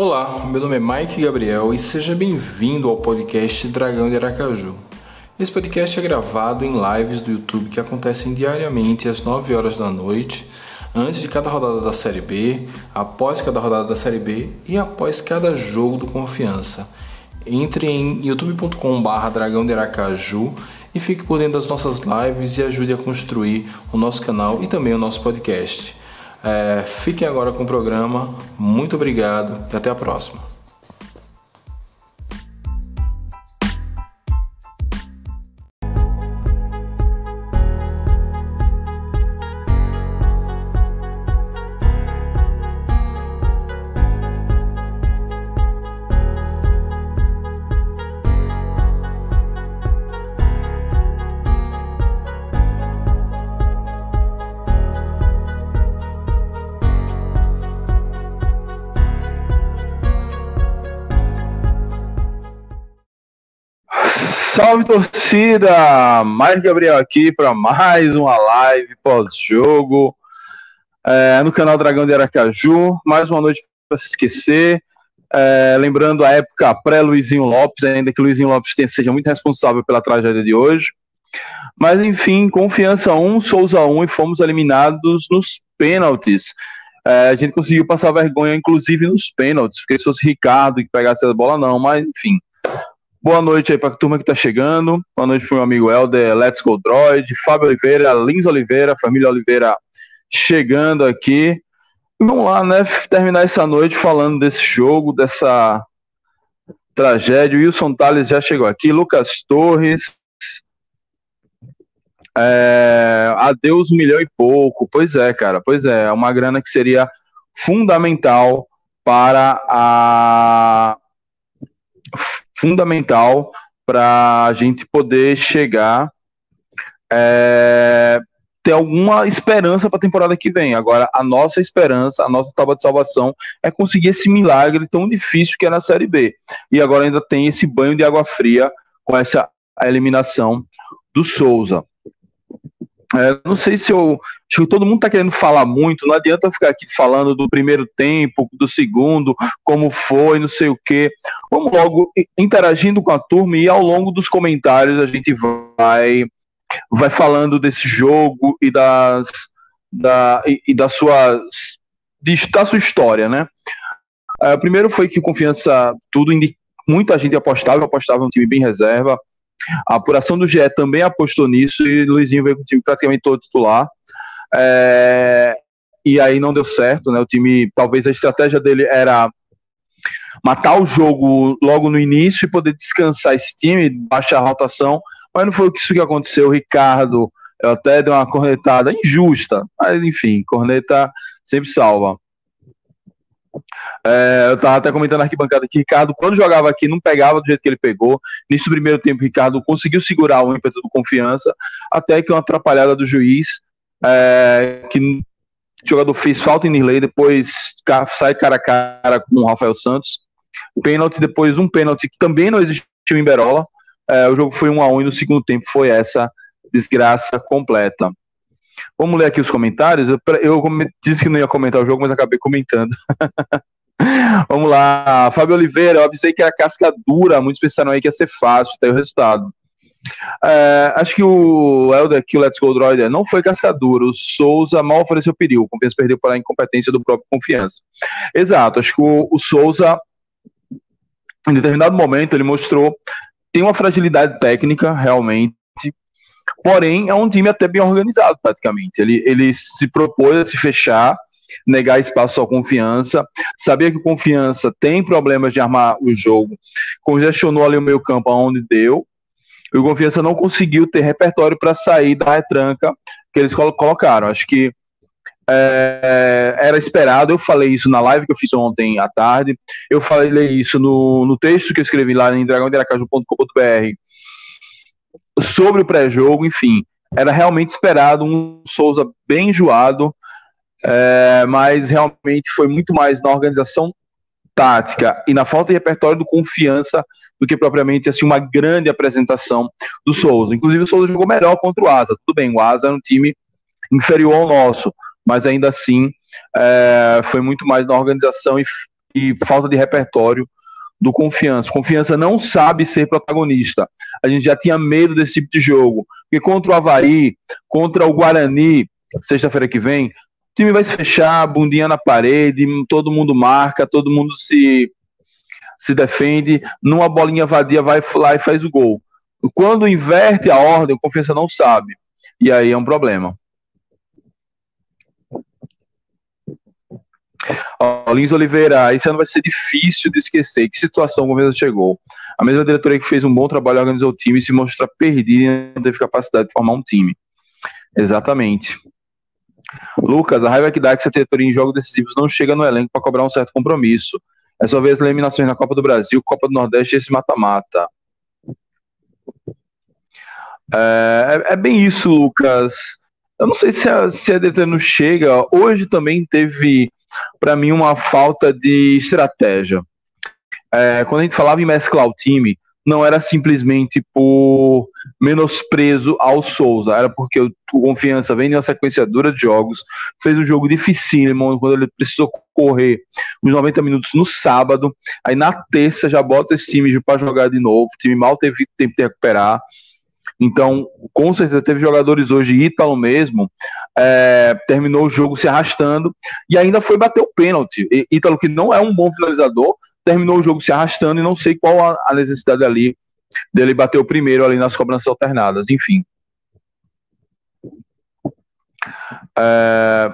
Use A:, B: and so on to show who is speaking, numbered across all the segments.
A: Olá, meu nome é Mike Gabriel e seja bem-vindo ao podcast Dragão de Aracaju. Esse podcast é gravado em lives do YouTube que acontecem diariamente às 9 horas da noite, antes de cada rodada da Série B, após cada rodada da Série B e após cada jogo do Confiança. Entre em youtube.com.br Dragão de Aracaju e fique por dentro das nossas lives e ajude a construir o nosso canal e também o nosso podcast. É, fiquem agora com o programa. Muito obrigado e até a próxima. Torcida! Mais Gabriel aqui para mais uma live pós-jogo é, no canal Dragão de Aracaju. Mais uma noite para se esquecer. É, lembrando a época pré-Luizinho Lopes, ainda que Luizinho Lopes tenha, seja muito responsável pela tragédia de hoje. Mas enfim, confiança 1, Souza 1 e fomos eliminados nos pênaltis. É, a gente conseguiu passar vergonha, inclusive nos pênaltis, porque se fosse Ricardo que pegasse a bola, não, mas enfim. Boa noite aí para a turma que está chegando. Boa noite para o meu amigo Helder, Let's Go Droid, Fábio Oliveira, Lins Oliveira, família Oliveira chegando aqui. Vamos lá, né? Terminar essa noite falando desse jogo, dessa tragédia. Wilson Tales já chegou aqui, Lucas Torres. É, adeus um milhão e pouco. Pois é, cara. Pois é, é uma grana que seria fundamental para a fundamental para a gente poder chegar é, ter alguma esperança para a temporada que vem. Agora, a nossa esperança, a nossa tábua de salvação é conseguir esse milagre tão difícil que é na Série B. E agora ainda tem esse banho de água fria com essa eliminação do Souza. É, não sei se eu. Acho que todo mundo está querendo falar muito, não adianta ficar aqui falando do primeiro tempo, do segundo, como foi, não sei o quê. Vamos logo interagindo com a turma e ao longo dos comentários a gente vai, vai falando desse jogo e das. Da, e, e da sua da sua história, né? É, primeiro foi que confiança, tudo muita gente apostava, apostava um time bem reserva. A apuração do GE também apostou nisso e Luizinho veio com o time praticamente todo titular. É, e aí não deu certo, né? O time, talvez a estratégia dele era matar o jogo logo no início e poder descansar esse time, baixar a rotação, mas não foi isso que aconteceu. O Ricardo eu até deu uma cornetada injusta, mas enfim, corneta sempre salva. É, eu estava até comentando na arquibancada que Ricardo, quando jogava aqui, não pegava do jeito que ele pegou. Nesse primeiro tempo, Ricardo conseguiu segurar o ímpeto do confiança, até que uma atrapalhada do juiz, é, que o jogador fez falta em Nirley, depois sai cara a cara com o Rafael Santos. Pênalti, depois um pênalti que também não existiu em Berola. É, o jogo foi 1 a 1 e no segundo tempo foi essa desgraça completa. Vamos ler aqui os comentários. Eu, eu disse que não ia comentar o jogo, mas acabei comentando. Vamos lá. Fábio Oliveira, eu avisei que era casca dura. Muitos pensaram aí que ia ser fácil, ter o resultado. É, acho que o Helder aqui, o Let's Go Droider, não foi casca dura. O Souza mal ofereceu perigo. O Confiança perdeu a incompetência do próprio Confiança. Exato. Acho que o, o Souza, em determinado momento, ele mostrou tem uma fragilidade técnica, realmente, Porém, é um time até bem organizado, praticamente. Ele, ele se propôs a se fechar, negar espaço à confiança, sabia que confiança tem problemas de armar o jogo, congestionou ali o meio campo aonde deu, e o confiança não conseguiu ter repertório para sair da retranca que eles colocaram. Acho que é, era esperado, eu falei isso na live que eu fiz ontem à tarde, eu falei isso no, no texto que eu escrevi lá em dragãoderacaju.com.br sobre o pré-jogo, enfim, era realmente esperado um Souza bem enjoado, é, mas realmente foi muito mais na organização tática e na falta de repertório do confiança do que propriamente assim uma grande apresentação do Souza. Inclusive o Souza jogou melhor contra o Asa. Tudo bem, o Asa era um time inferior ao nosso, mas ainda assim é, foi muito mais na organização e, de falta de repertório do Confiança. Confiança não sabe ser protagonista. A gente já tinha medo desse tipo de jogo. Porque contra o Havaí, contra o Guarani, sexta-feira que vem, o time vai se fechar, bundinha na parede, todo mundo marca, todo mundo se, se defende. Numa bolinha vadia, vai lá e faz o gol. Quando inverte a ordem, o Confiança não sabe. E aí é um problema. Ó, Lins Oliveira, esse ano vai ser difícil de esquecer. Que situação o governo chegou. A mesma diretoria que fez um bom trabalho organizou o time e se mostra perdida e não teve capacidade de formar um time. Exatamente. Lucas, a raiva que dá é que essa diretoria em jogos decisivos não chega no elenco para cobrar um certo compromisso. É só ver as eliminações na Copa do Brasil, Copa do Nordeste e esse mata-mata. É, é, é, bem isso, Lucas. Eu não sei se a, se a diretoria não chega. Hoje também teve para mim, uma falta de estratégia. É, quando a gente falava em mesclar o time, não era simplesmente por menosprezo ao Souza, era porque o Confiança vem em uma sequência dura de jogos, fez um jogo dificílimo, quando ele precisou correr os 90 minutos no sábado, aí na terça já bota esse time para jogar de novo, o time mal teve tempo de recuperar, então, com certeza, teve jogadores hoje, Ítalo mesmo, é, terminou o jogo se arrastando e ainda foi bater o pênalti. Ítalo, que não é um bom finalizador, terminou o jogo se arrastando e não sei qual a, a necessidade ali dele bater o primeiro ali nas cobranças alternadas. Enfim. É...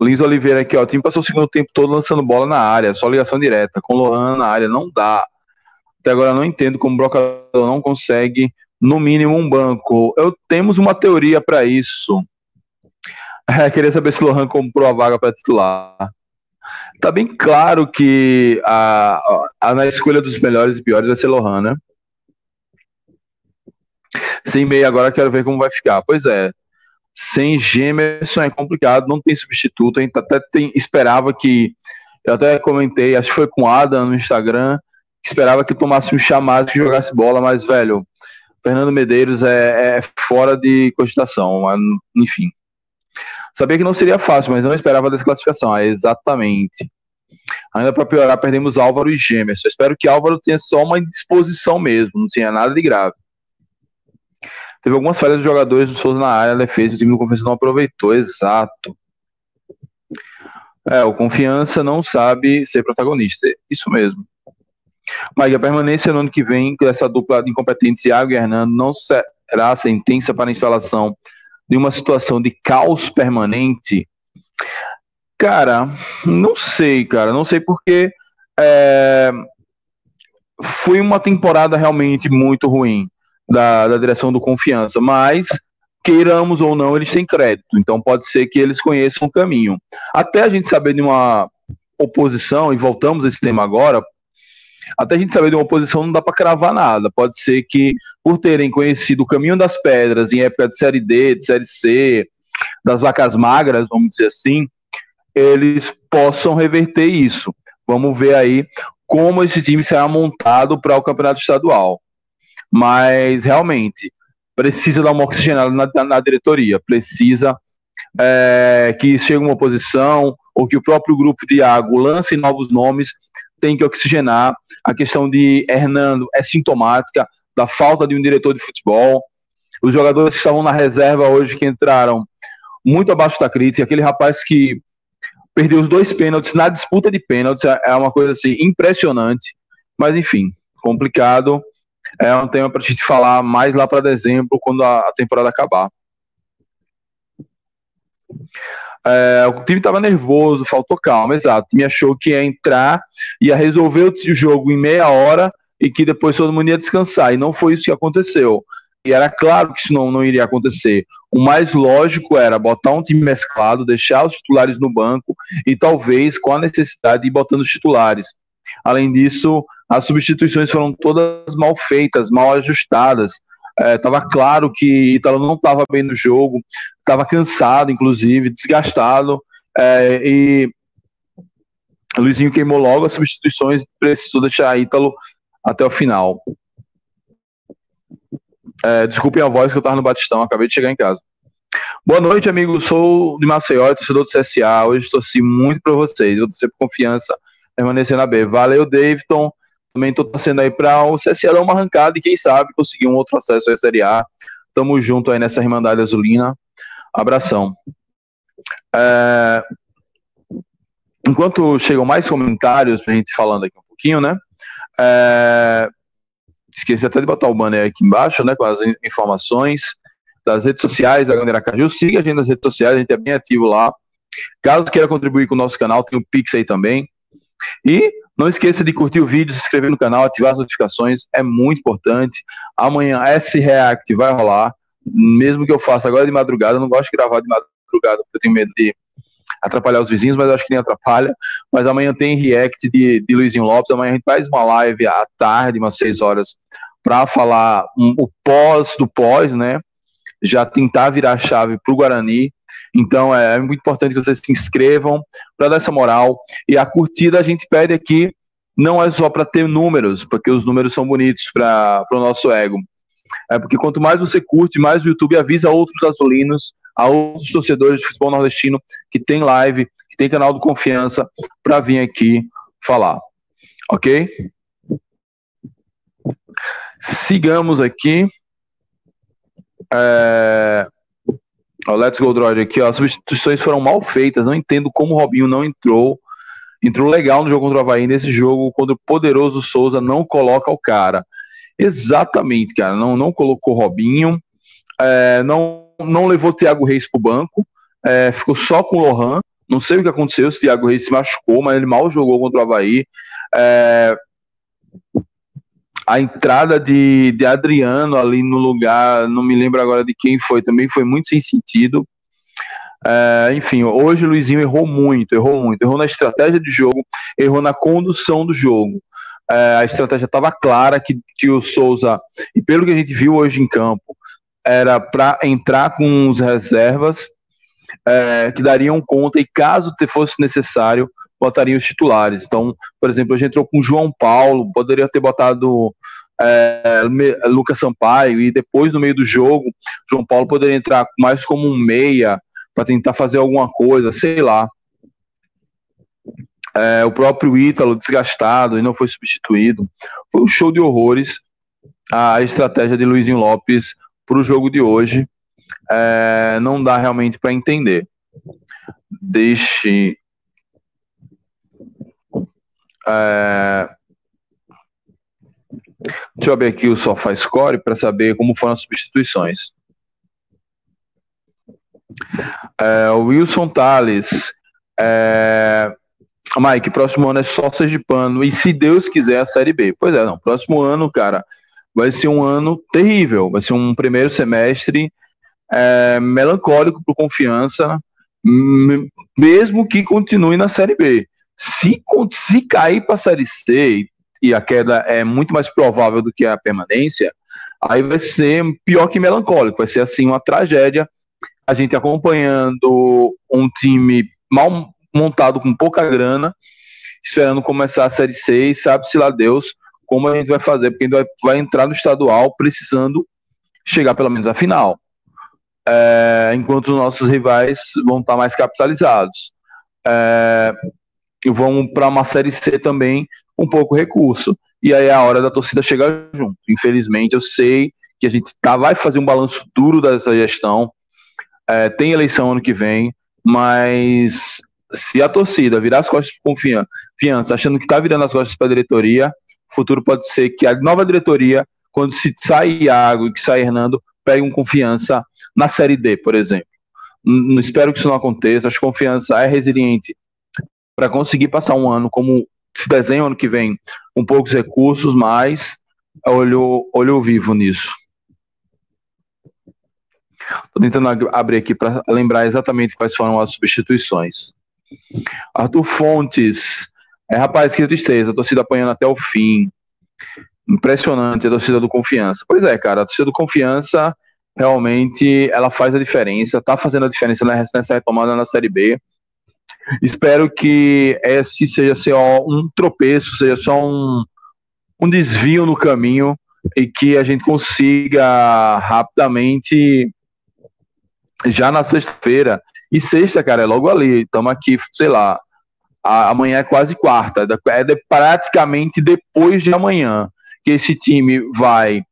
A: Lins Oliveira aqui, ó. O time passou o segundo tempo todo lançando bola na área, só ligação direta. Com Lohan na área, não dá. Até agora não entendo como o brocador não consegue, no mínimo, um banco. Eu temos uma teoria para isso. É, queria saber se Lohan comprou a vaga para titular. Tá bem claro que a, a, na escolha dos melhores e piores vai ser Lohan, né? Sem meio agora quero ver como vai ficar. Pois é. Sem Gemerson é complicado, não tem substituto. A gente até tem, esperava que. Eu até comentei, acho que foi com Adam no Instagram, esperava que tomasse um chamado que jogasse bola, mas, velho, Fernando Medeiros é, é fora de cogitação, enfim. Sabia que não seria fácil, mas não esperava a desclassificação, é exatamente. Ainda para piorar, perdemos Álvaro e Gêmeos. espero que Álvaro tenha só uma indisposição mesmo, não tinha nada de grave. Teve algumas falhas dos jogadores do Souza na área, defesa, o time do Confiança não aproveitou, exato. É, o Confiança não sabe ser protagonista, isso mesmo. Mas a permanência no ano que vem dessa dupla de incompetentes Iago e Hernando não será sentença para a instalação de uma situação de caos permanente? Cara, não sei, cara, não sei porque é, foi uma temporada realmente muito ruim da, da direção do Confiança, mas queiramos ou não, eles têm crédito, então pode ser que eles conheçam o caminho. Até a gente saber de uma oposição, e voltamos a esse tema agora, até a gente saber de uma oposição não dá para cravar nada. Pode ser que, por terem conhecido o caminho das pedras em época de Série D, de Série C, das vacas magras, vamos dizer assim, eles possam reverter isso. Vamos ver aí como esse time será montado para o campeonato estadual. Mas, realmente, precisa dar uma oxigenada na, na, diretoria, precisa é, que chegue uma oposição ou que o próprio grupo de Iago lance novos nomes tem que oxigenar. A questão de Hernando é sintomática da falta de um diretor de futebol. Os jogadores que estavam na reserva hoje, que entraram muito abaixo da crítica, aquele rapaz que perdeu os dois pênaltis na disputa de pênaltis, é uma coisa assim impressionante. Mas enfim, complicado. É um tema para a gente falar mais lá para dezembro, quando a temporada acabar. É, o time estava nervoso, faltou calma, exato. O time achou que ia entrar, ia resolver o jogo em meia hora e que depois todo mundo ia descansar. E não foi isso que aconteceu. E era claro que isso não, não iria acontecer. O mais lógico era botar um time mesclado, deixar os titulares no banco e talvez com a necessidade de ir botando os titulares. Além disso, as substituições foram todas mal feitas, mal ajustadas. Estava é, claro que Italo não estava bem no jogo, estava cansado, inclusive, desgastado, é, e Luizinho queimou logo as substituições, precisou deixar Ítalo até o final. É, desculpem a voz que eu estava no Batistão, acabei de chegar em casa. Boa noite, amigo. Sou de Maceió, torcedor do CSA. Hoje torci muito para vocês. Eu torci por confiança permanecer na B. Valeu, Davidson. Também estou torcendo aí para o CSA dar uma arrancada e quem sabe conseguir um outro acesso à Série A. Tamo junto aí nessa Irmandade Azulina. Abração. É... Enquanto chegam mais comentários pra gente falando aqui um pouquinho, né? É... Esqueci até de botar o banner aqui embaixo, né? Com as informações das redes sociais da Galera Caju. Siga a gente nas redes sociais, a gente é bem ativo lá. Caso queira contribuir com o nosso canal, tem o Pix aí também. E não esqueça de curtir o vídeo, se inscrever no canal, ativar as notificações, é muito importante. Amanhã S React vai rolar, mesmo que eu faça agora de madrugada, eu não gosto de gravar de madrugada, porque eu tenho medo de atrapalhar os vizinhos, mas acho que nem atrapalha. Mas amanhã tem React de, de Luizinho Lopes, amanhã a gente faz uma live à tarde, umas 6 horas, para falar um, o pós do pós, né? Já tentar virar a chave para o Guarani então é, é muito importante que vocês se inscrevam para dar essa moral. E a curtida a gente pede aqui não é só para ter números, porque os números são bonitos para o nosso ego. É porque quanto mais você curte, mais o YouTube avisa outros azulinos, a outros torcedores de futebol nordestino que tem live, que tem canal de confiança para vir aqui falar. Ok? Sigamos aqui. É... Let's Go Droid aqui, ó. As substituições foram mal feitas. Não entendo como o Robinho não entrou. Entrou legal no jogo contra o Havaí. Nesse jogo, quando o poderoso Souza não coloca o cara. Exatamente, cara. Não, não colocou o Robinho. É, não, não levou o Thiago Reis pro banco. É, ficou só com o Lohan. Não sei o que aconteceu, se o Thiago Reis se machucou, mas ele mal jogou contra o Havaí. É, a entrada de, de Adriano ali no lugar, não me lembro agora de quem foi, também foi muito sem sentido. É, enfim, hoje o Luizinho errou muito, errou muito, errou na estratégia de jogo, errou na condução do jogo. É, a estratégia estava clara que, que o Souza, e pelo que a gente viu hoje em campo, era para entrar com os reservas é, que dariam conta, e caso fosse necessário, botariam os titulares. Então, por exemplo, gente entrou com o João Paulo, poderia ter botado é, Lucas Sampaio, e depois, no meio do jogo, João Paulo poderia entrar mais como um meia para tentar fazer alguma coisa, sei lá. É, o próprio Ítalo desgastado e não foi substituído. Foi um show de horrores a estratégia de Luizinho Lopes para o jogo de hoje. É, não dá realmente para entender. Deixe é... Deixa eu abrir aqui o SofaScore para saber como foram as substituições. É, Wilson Tales. É... Mike, próximo ano é só Sergipano. E se Deus quiser, a Série B. Pois é, não. Próximo ano, cara, vai ser um ano terrível. Vai ser um primeiro semestre é, melancólico por confiança, mesmo que continue na Série B. Se, se cair para a Série C e a queda é muito mais provável do que a permanência, aí vai ser pior que melancólico, vai ser assim uma tragédia. A gente acompanhando um time mal montado com pouca grana, esperando começar a Série C e sabe-se lá Deus como a gente vai fazer, porque a gente vai, vai entrar no estadual precisando chegar pelo menos à final. É, enquanto os nossos rivais vão estar mais capitalizados. É, vão para uma série C também um pouco recurso. E aí é a hora da torcida chegar junto. Infelizmente, eu sei que a gente tá, vai fazer um balanço duro dessa gestão. É, tem eleição ano que vem, mas se a torcida virar as costas com confiança, achando que está virando as costas para a diretoria, o futuro pode ser que a nova diretoria, quando se sai Iago e que sai Hernando, pegue um confiança na Série D, por exemplo. Não espero que isso não aconteça. Acho que confiança é resiliente para conseguir passar um ano como se desenha ano que vem, com poucos recursos, mas olho, olho vivo nisso. Estou tentando abrir aqui para lembrar exatamente quais foram as substituições. Arthur Fontes. É, rapaz, que tristeza. A torcida apanhando até o fim. Impressionante a torcida do Confiança. Pois é, cara. A torcida do Confiança realmente ela faz a diferença. Tá fazendo a diferença nessa retomada na Série B. Espero que esse seja só um tropeço, seja só um, um desvio no caminho e que a gente consiga rapidamente já na sexta-feira. E sexta, cara, é logo ali. Estamos aqui, sei lá, a, amanhã é quase quarta. É de, praticamente depois de amanhã que esse time vai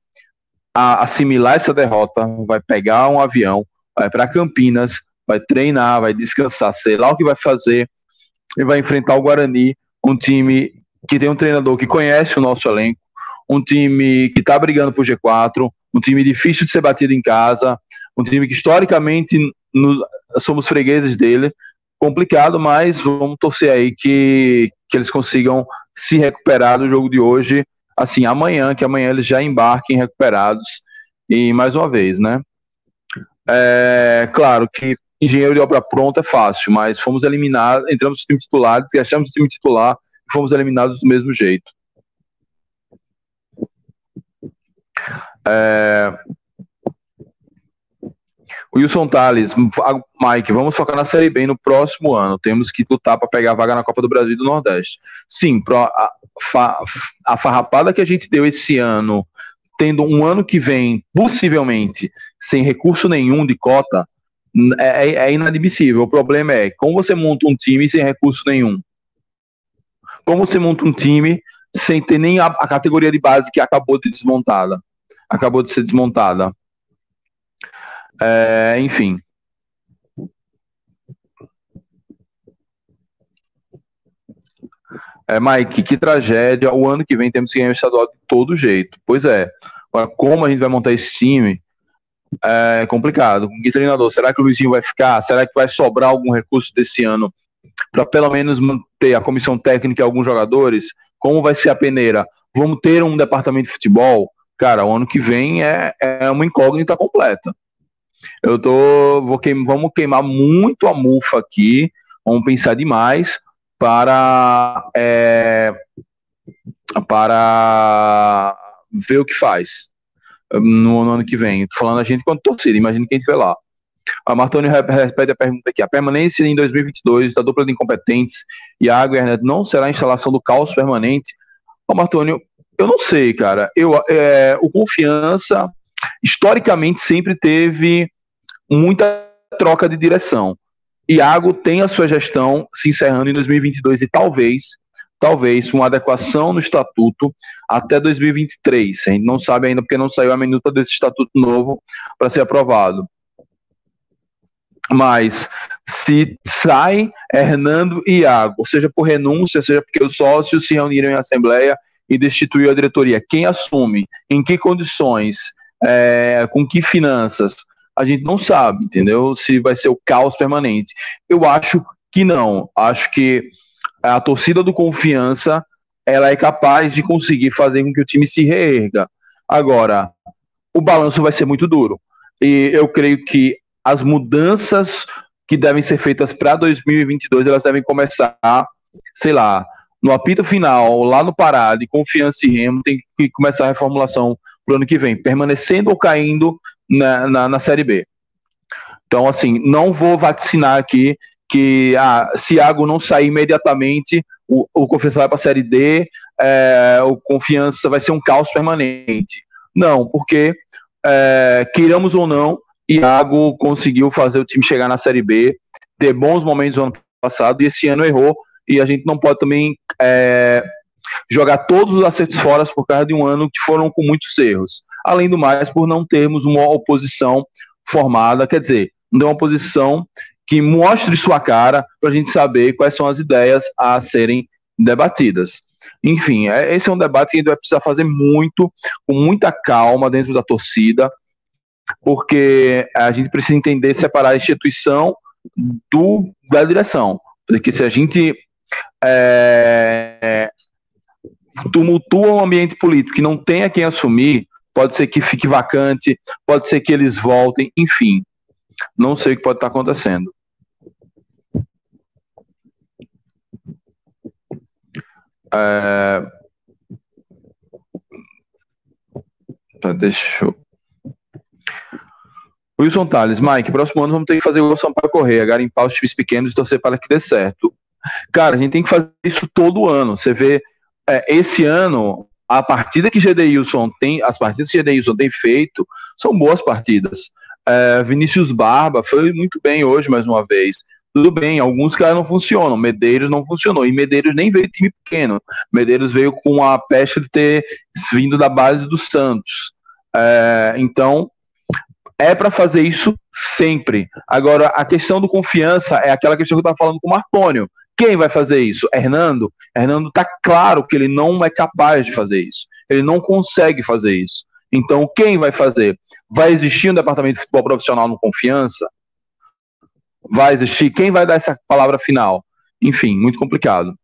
A: a, assimilar essa derrota, vai pegar um avião, vai para Campinas, vai treinar, vai descansar, sei lá o que vai fazer, e vai enfrentar o Guarani, um time que tem um treinador que conhece o nosso elenco, um time que está brigando por G4, um time difícil de ser batido em casa, um time que historicamente no, somos fregueses dele. Complicado, mas vamos torcer aí que, que eles consigam se recuperar do jogo de hoje, assim, amanhã, que amanhã eles já embarquem recuperados. E mais uma vez, né? É, claro que engenheiro de obra pronta é fácil, mas fomos eliminados, entramos no time titular, desgastamos o time titular e fomos eliminados do mesmo jeito. É... Wilson Tales, Mike, vamos focar na Série B no próximo ano. Temos que lutar para pegar a vaga na Copa do Brasil e do Nordeste. Sim, a, a farrapada que a gente deu esse ano, tendo um ano que vem, possivelmente, sem recurso nenhum de cota, é, é, é inadmissível. O problema é como você monta um time sem recurso nenhum. Como você monta um time sem ter nem a, a categoria de base que acabou de desmontada acabou de ser desmontada. É, enfim. É, Mike, que tragédia. O ano que vem temos que ganhar o estadual de todo jeito. Pois é. Agora, como a gente vai montar esse time? É complicado. Com que treinador? Será que o Luizinho vai ficar? Será que vai sobrar algum recurso desse ano para pelo menos manter a comissão técnica e alguns jogadores? Como vai ser a peneira? Vamos ter um departamento de futebol? cara, o ano que vem é, é uma incógnita completa. Eu tô, vou queim, vamos queimar muito a mufa aqui, vamos pensar demais para é, para ver o que faz no, no ano que vem. Falando a gente quanto torcida, imagina quem estiver lá. A Martoni repete a pergunta aqui. A permanência em 2022 da dupla de incompetentes e a Água Ernesto não será a instalação do caos permanente? Ô, Martoni, eu não sei, cara. Eu, é, o Confiança, historicamente, sempre teve muita troca de direção. Iago tem a sua gestão se encerrando em 2022 e talvez, talvez, uma adequação no estatuto até 2023. A gente não sabe ainda porque não saiu a minuta desse estatuto novo para ser aprovado. Mas se sai Hernando e Iago, seja por renúncia, seja porque os sócios se reuniram em assembleia e destituiu a diretoria. Quem assume? Em que condições? É, com que finanças? A gente não sabe, entendeu? Se vai ser o caos permanente. Eu acho que não. Acho que a torcida do Confiança ela é capaz de conseguir fazer com que o time se reerga. Agora, o balanço vai ser muito duro. E eu creio que as mudanças que devem ser feitas para 2022, elas devem começar, sei lá, no apito final, lá no Pará, de confiança e remo, tem que começar a reformulação para o ano que vem, permanecendo ou caindo na, na, na, Série B. Então, assim, não vou vaticinar aqui que ah, se Iago não sair imediatamente, o, o Confiança vai para a Série D, é, o Confiança vai ser um caos permanente. Não, porque, é, queiramos ou não, Iago conseguiu fazer o time chegar na Série B, ter bons momentos no ano passado, e esse ano errou e a gente não pode também é, jogar todos os acertos fora por causa de um ano que foram com muitos erros. Além do mais, por não termos uma oposição formada, quer dizer, não uma oposição que mostre sua cara para a gente saber quais são as ideias a serem debatidas. Enfim, é, esse é um debate que a gente vai precisar fazer muito, com muita calma dentro da torcida, porque a gente precisa entender separar a instituição do, da direção. Porque se a gente é, tumultua um ambiente político que não tenha quem assumir, pode ser que fique vacante, pode ser que eles voltem, enfim. Não sei o que pode estar acontecendo. É... Tá, deixa eu... Wilson Tales, Mike, próximo ano vamos ter que fazer o Sampaio correr, garimpar os times pequenos e torcer para que dê certo. Cara, a gente tem que fazer isso todo ano. Você vê, é, esse ano, a partida que Gedeilson tem, as partidas que Gedeilson tem feito são boas partidas. É, Vinícius Barba foi muito bem hoje, mais uma vez. Tudo bem, alguns caras não funcionam. Medeiros não funcionou. E Medeiros nem veio time pequeno. Medeiros veio com a peste de ter vindo da base do Santos. É, então, é para fazer isso sempre. Agora, a questão do confiança é aquela questão que eu estava falando com o Marcônio. Quem vai fazer isso? Hernando? Hernando está claro que ele não é capaz de fazer isso. Ele não consegue fazer isso. Então, quem vai fazer? Vai existir um departamento de futebol profissional no confiança? Vai existir? Quem vai dar essa palavra final? Enfim, muito complicado.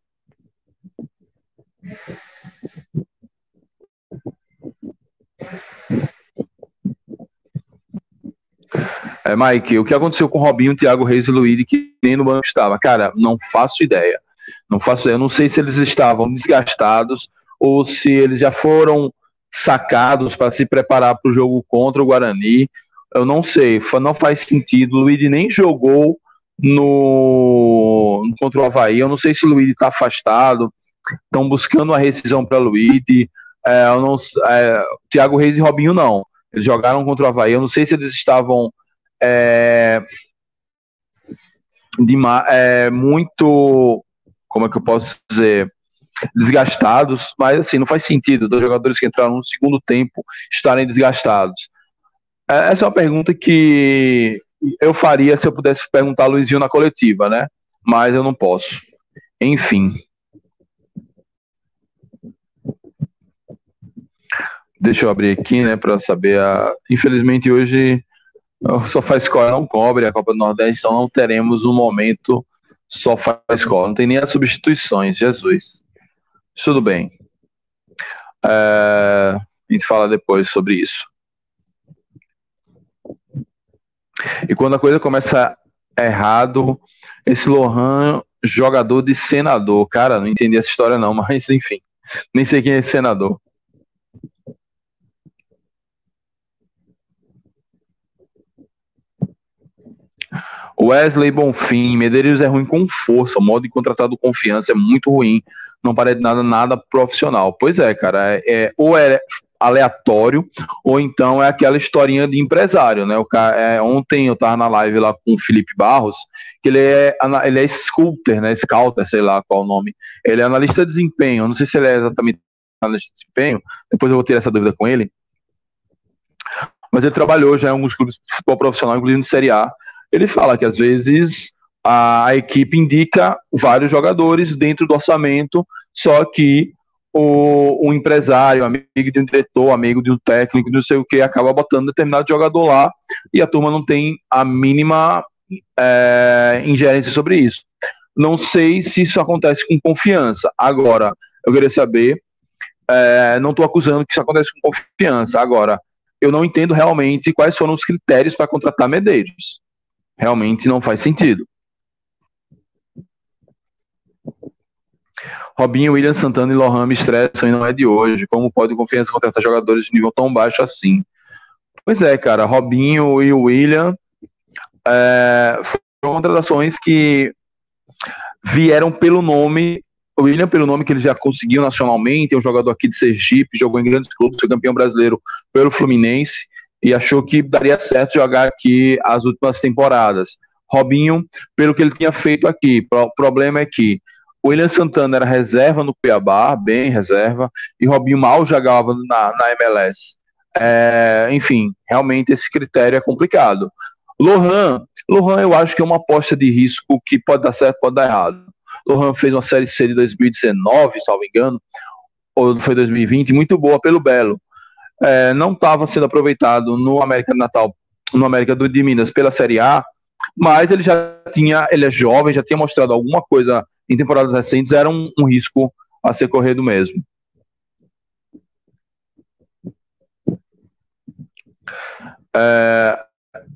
A: É, Mike, o que aconteceu com Robinho, Thiago Reis e Luiz, que nem no banco estava? Cara, não faço ideia. Não faço ideia. Eu não sei se eles estavam desgastados ou se eles já foram sacados para se preparar para o jogo contra o Guarani. Eu não sei, não faz sentido. Luiz nem jogou no contra o Havaí. Eu não sei se o Luiz está afastado. Estão buscando a rescisão para o Luiz. É, eu não, é, Thiago Reis e Robinho não. Eles jogaram contra o Havaí. Eu não sei se eles estavam é, de, é, muito, como é que eu posso dizer, desgastados, mas assim, não faz sentido dois jogadores que entraram no segundo tempo estarem desgastados. É, essa é uma pergunta que eu faria se eu pudesse perguntar a Luizinho na coletiva, né? Mas eu não posso. Enfim. Deixa eu abrir aqui, né, para saber. A... Infelizmente hoje o Sofá Escola não cobre a Copa do Nordeste, então não teremos um momento Sofá Escola. Não tem nem as substituições, Jesus. Tudo bem. É... A gente fala depois sobre isso. E quando a coisa começa errado, esse Lohan, jogador de senador. Cara, não entendi essa história não, mas enfim. Nem sei quem é senador. Wesley Bonfim, Medeiros é ruim com força, o modo de contratado confiança é muito ruim, não parece nada, nada profissional. Pois é, cara, é, é, ou é aleatório, ou então é aquela historinha de empresário, né? O cara, é, ontem eu tava na live lá com o Felipe Barros, que ele é, ele é sculptor, né? Scouter, sei lá qual o nome. Ele é analista de desempenho, não sei se ele é exatamente analista de desempenho, depois eu vou ter essa dúvida com ele. Mas ele trabalhou já em alguns clubes de futebol profissional, inclusive no Série A, ele fala que às vezes a, equipe indica vários jogadores dentro do orçamento, só que o, o, empresário, amigo de um diretor, amigo de um técnico, não sei o que, acaba botando determinado jogador lá e a turma não tem a mínima é, ingerência sobre isso. Não sei se isso acontece com confiança. Agora, eu queria saber, é, não estou acusando que isso acontece com confiança. Agora, eu não entendo realmente quais foram os critérios para contratar Medeiros realmente não faz sentido. Robinho, William Santana e Lohan me estressam e não é de hoje. Como pode confiança contratar jogadores de nível tão baixo assim? Pois é, cara. Robinho e William é, foram contratações que vieram pelo nome. O William, pelo nome que ele já conseguiu nacionalmente, é um jogador aqui de Sergipe, jogou em grandes clubes, foi campeão brasileiro pelo Fluminense e achou que daria certo jogar aqui as últimas temporadas. Robinho, pelo que ele tinha feito aqui, o problema é que o William Santana era reserva no Cuiabá, bem reserva, e Robinho mal jogava na, na MLS. É, enfim, realmente esse critério é complicado. Lohan, Lohan eu acho que é uma aposta de risco que pode dar certo, pode dar errado. Lohan fez uma série C de 2019, salvo engano, ou foi 2020, muito boa pelo Belo é, não estava sendo aproveitado no América do Natal, no América do, de Minas pela Série A, mas ele já tinha, ele é jovem, já tinha mostrado alguma coisa em temporadas recentes, era um, um risco a ser corrido mesmo. É,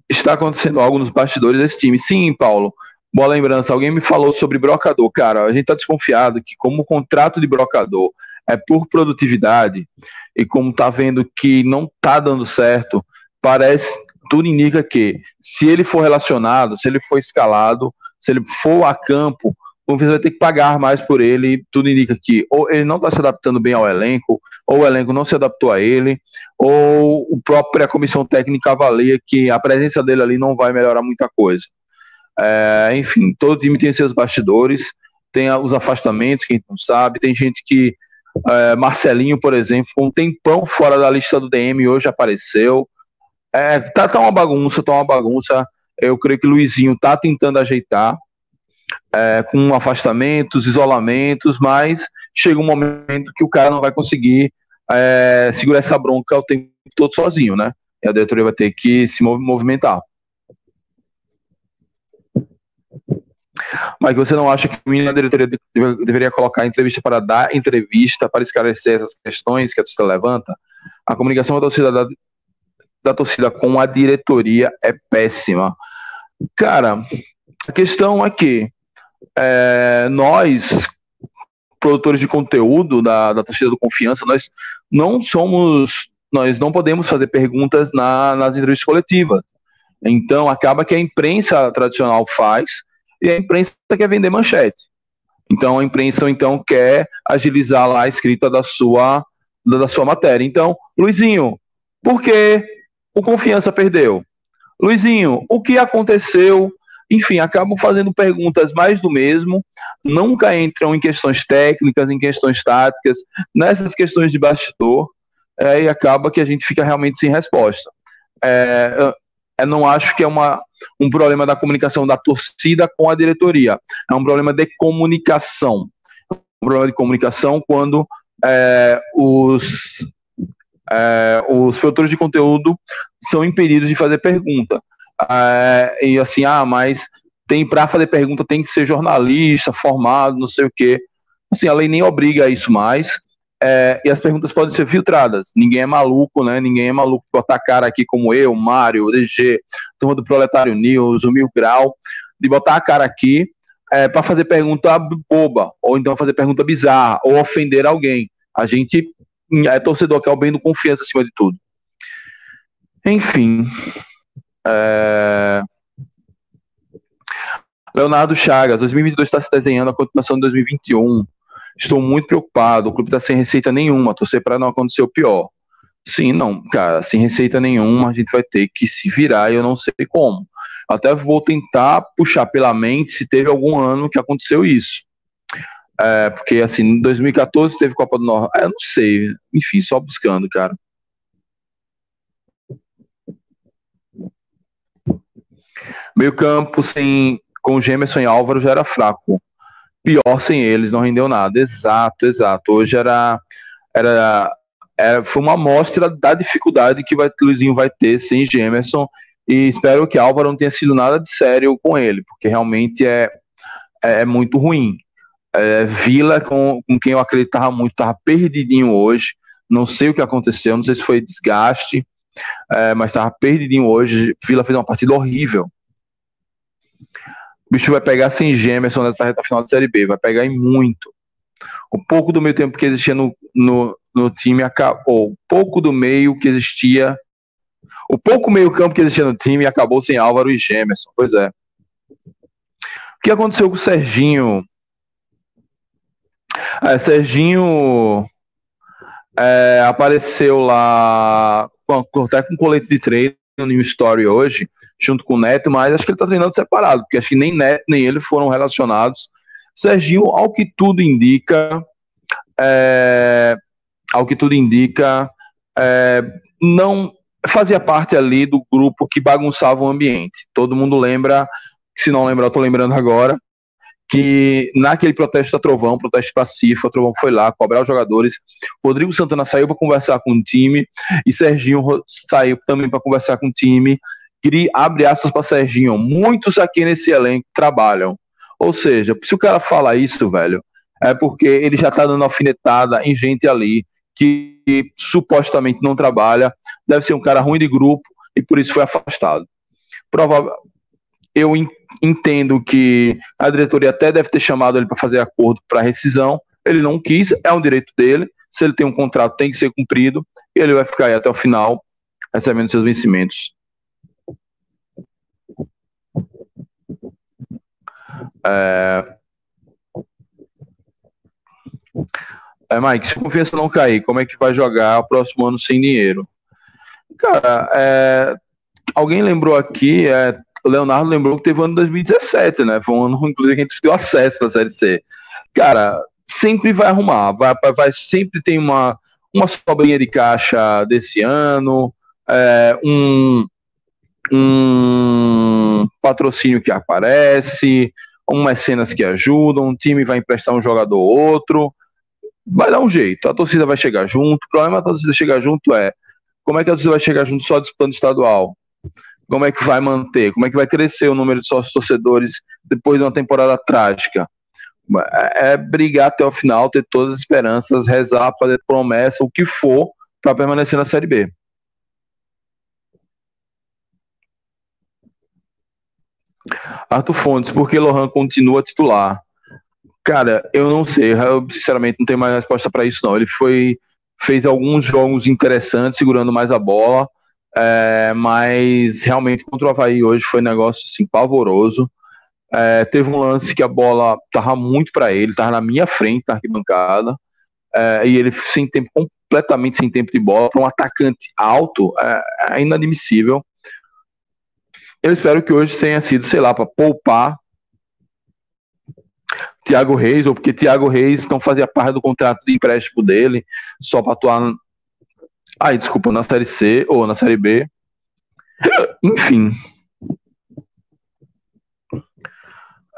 A: está acontecendo algo nos bastidores desse time. Sim, Paulo. Boa lembrança. Alguém me falou sobre brocador. Cara, a gente está desconfiado que, como o contrato de brocador é por produtividade, e como está vendo que não está dando certo, parece, tudo indica que se ele for relacionado, se ele for escalado, se ele for a campo, Confiança vai ter que pagar mais por ele. Tudo indica que ou ele não está se adaptando bem ao elenco, ou o elenco não se adaptou a ele, ou o próprio a comissão técnica avalia que a presença dele ali não vai melhorar muita coisa. É, enfim, todo time tem seus bastidores, tem os afastamentos, quem não sabe, tem gente que. É, Marcelinho, por exemplo, um tempão fora da lista do DM, hoje apareceu. É, tá, tá uma bagunça, tá uma bagunça. Eu creio que Luizinho tá tentando ajeitar é, com afastamentos, isolamentos, mas chega um momento que o cara não vai conseguir é, segurar essa bronca o tempo todo sozinho, né? E a diretoria vai ter que se movimentar. Mas você não acha que a diretoria deveria colocar entrevista para dar entrevista, para esclarecer essas questões que a torcida levanta? A comunicação da torcida, da, da torcida com a diretoria é péssima. Cara, a questão é que é, nós, produtores de conteúdo da, da torcida do Confiança, nós não somos, nós não podemos fazer perguntas na, nas entrevistas coletivas. Então acaba que a imprensa tradicional faz e a imprensa quer vender manchete. Então a imprensa então quer agilizar lá a escrita da sua da sua matéria. Então, Luizinho, por que o Confiança perdeu? Luizinho, o que aconteceu enfim, acabam fazendo perguntas mais do mesmo, nunca entram em questões técnicas, em questões táticas, nessas questões de bastidor, é, e acaba que a gente fica realmente sem resposta. É, eu não acho que é uma, um problema da comunicação da torcida com a diretoria, é um problema de comunicação. Um problema de comunicação quando é, os, é, os produtores de conteúdo são impedidos de fazer pergunta. É, e assim, ah, mas tem para fazer pergunta tem que ser jornalista, formado, não sei o quê. Assim, a lei nem obriga a isso mais. É, e as perguntas podem ser filtradas. Ninguém é maluco, né? Ninguém é maluco botar cara aqui como eu, Mário, DG, turma do Proletário News, o Mil Grau, de botar a cara aqui é, para fazer pergunta boba, ou então fazer pergunta bizarra, ou ofender alguém. A gente é torcedor, que é o bem do confiança acima de tudo. Enfim, é... Leonardo Chagas, 2022 está se desenhando a continuação de 2021. Estou muito preocupado. O clube está sem receita nenhuma. Torcer para não acontecer o pior. Sim, não, cara, sem receita nenhuma, a gente vai ter que se virar e eu não sei como. Até vou tentar puxar pela mente se teve algum ano que aconteceu isso. É, porque, assim, em 2014 teve Copa do Norte. É, eu não sei. Enfim, só buscando, cara. Meio campo sem, com Gemerson e Álvaro já era fraco. Pior sem eles, não rendeu nada. Exato, exato. Hoje era, era, era foi uma amostra da dificuldade que vai, Luizinho vai ter sem Gemerson. E espero que Álvaro não tenha sido nada de sério com ele, porque realmente é, é, é muito ruim. É, Vila, com, com quem eu acreditava muito, estava perdidinho hoje. Não sei o que aconteceu, não sei se foi desgaste, é, mas estava perdidinho hoje. Vila fez uma partida horrível. O bicho vai pegar sem Gemerson nessa reta final de Série B, vai pegar em muito. O pouco do meio tempo que existia no, no, no time acabou. O pouco do meio que existia. O pouco meio campo que existia no time acabou sem Álvaro e Gemerson. Pois é. O que aconteceu com o Serginho? É, Serginho é, apareceu lá até com colete de treino no Story hoje junto com o Neto, mas acho que ele está treinando separado, porque acho que nem Neto nem ele foram relacionados. Serginho, ao que tudo indica, é, ao que tudo indica, é, não fazia parte ali do grupo que bagunçava o ambiente. Todo mundo lembra, se não lembra, eu estou lembrando agora, que naquele protesto da Trovão, protesto pacífico, a Trovão foi lá cobrar os jogadores. Rodrigo Santana saiu para conversar com o time e Serginho saiu também para conversar com o time queria abre aspas para Serginho, muitos aqui nesse elenco trabalham. Ou seja, se o cara fala isso, velho, é porque ele já tá dando alfinetada em gente ali que, que supostamente não trabalha, deve ser um cara ruim de grupo e por isso foi afastado. Provável, eu entendo que a diretoria até deve ter chamado ele para fazer acordo para rescisão, ele não quis, é um direito dele. Se ele tem um contrato, tem que ser cumprido e ele vai ficar aí até o final recebendo seus vencimentos. É... É, Mike, se a confiança não cair, como é que vai jogar o próximo ano sem dinheiro? Cara, é, alguém lembrou aqui, é, o Leonardo lembrou que teve o ano 2017, né? Foi um ano, inclusive, que a gente deu acesso à Série C. Cara, sempre vai arrumar, vai, vai sempre tem uma, uma sobrinha de caixa desse ano, é, um, um patrocínio que aparece, umas cenas que ajudam, um time vai emprestar um jogador ou outro, vai dar um jeito, a torcida vai chegar junto, o problema da torcida chegar junto é, como é que a torcida vai chegar junto só disputando estadual? Como é que vai manter? Como é que vai crescer o número de sócios torcedores depois de uma temporada trágica? É, é brigar até o final, ter todas as esperanças, rezar, fazer promessa, o que for, para permanecer na Série B. Arthur Fontes, por que Lohan continua titular? Cara, eu não sei, eu sinceramente não tenho mais resposta para isso não. Ele foi fez alguns jogos interessantes segurando mais a bola, é, mas realmente contra o Havaí hoje foi um negócio assim pavoroso. É, teve um lance que a bola tava muito para ele, tava na minha frente na arquibancada, é, e ele sem tempo, completamente sem tempo de bola, para um atacante alto, é, é inadmissível. Eu espero que hoje tenha sido, sei lá, para poupar Thiago Reis, ou porque Thiago Reis não fazia parte do contrato de empréstimo dele, só para atuar. Ai, desculpa, na Série C ou na Série B. Enfim.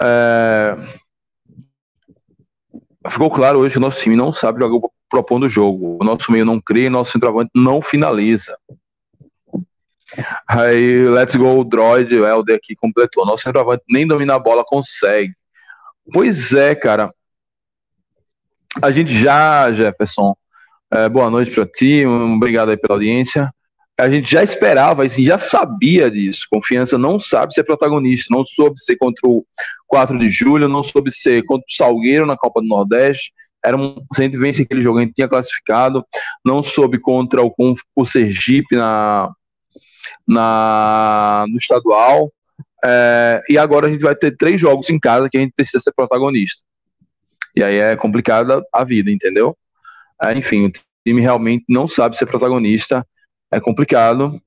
A: É... Ficou claro hoje que o nosso time não sabe jogar propondo o jogo. O nosso meio não crê, nosso centroavante não finaliza. Aí, let's go, Droid, o Helder aqui completou. Nosso centroavante nem dominar a bola consegue. Pois é, cara. A gente já, Jefferson, é, boa noite para ti, obrigado aí pela audiência. A gente já esperava, assim, já sabia disso. Confiança não sabe ser protagonista, não soube ser contra o 4 de julho, não soube ser contra o Salgueiro na Copa do Nordeste. Era um, gente vence aquele jogo, a gente tinha classificado. Não soube contra o, o Sergipe na, na, no estadual. É, e agora a gente vai ter três jogos em casa que a gente precisa ser protagonista. E aí é complicada a vida, entendeu? É, enfim, o time realmente não sabe ser protagonista, é complicado.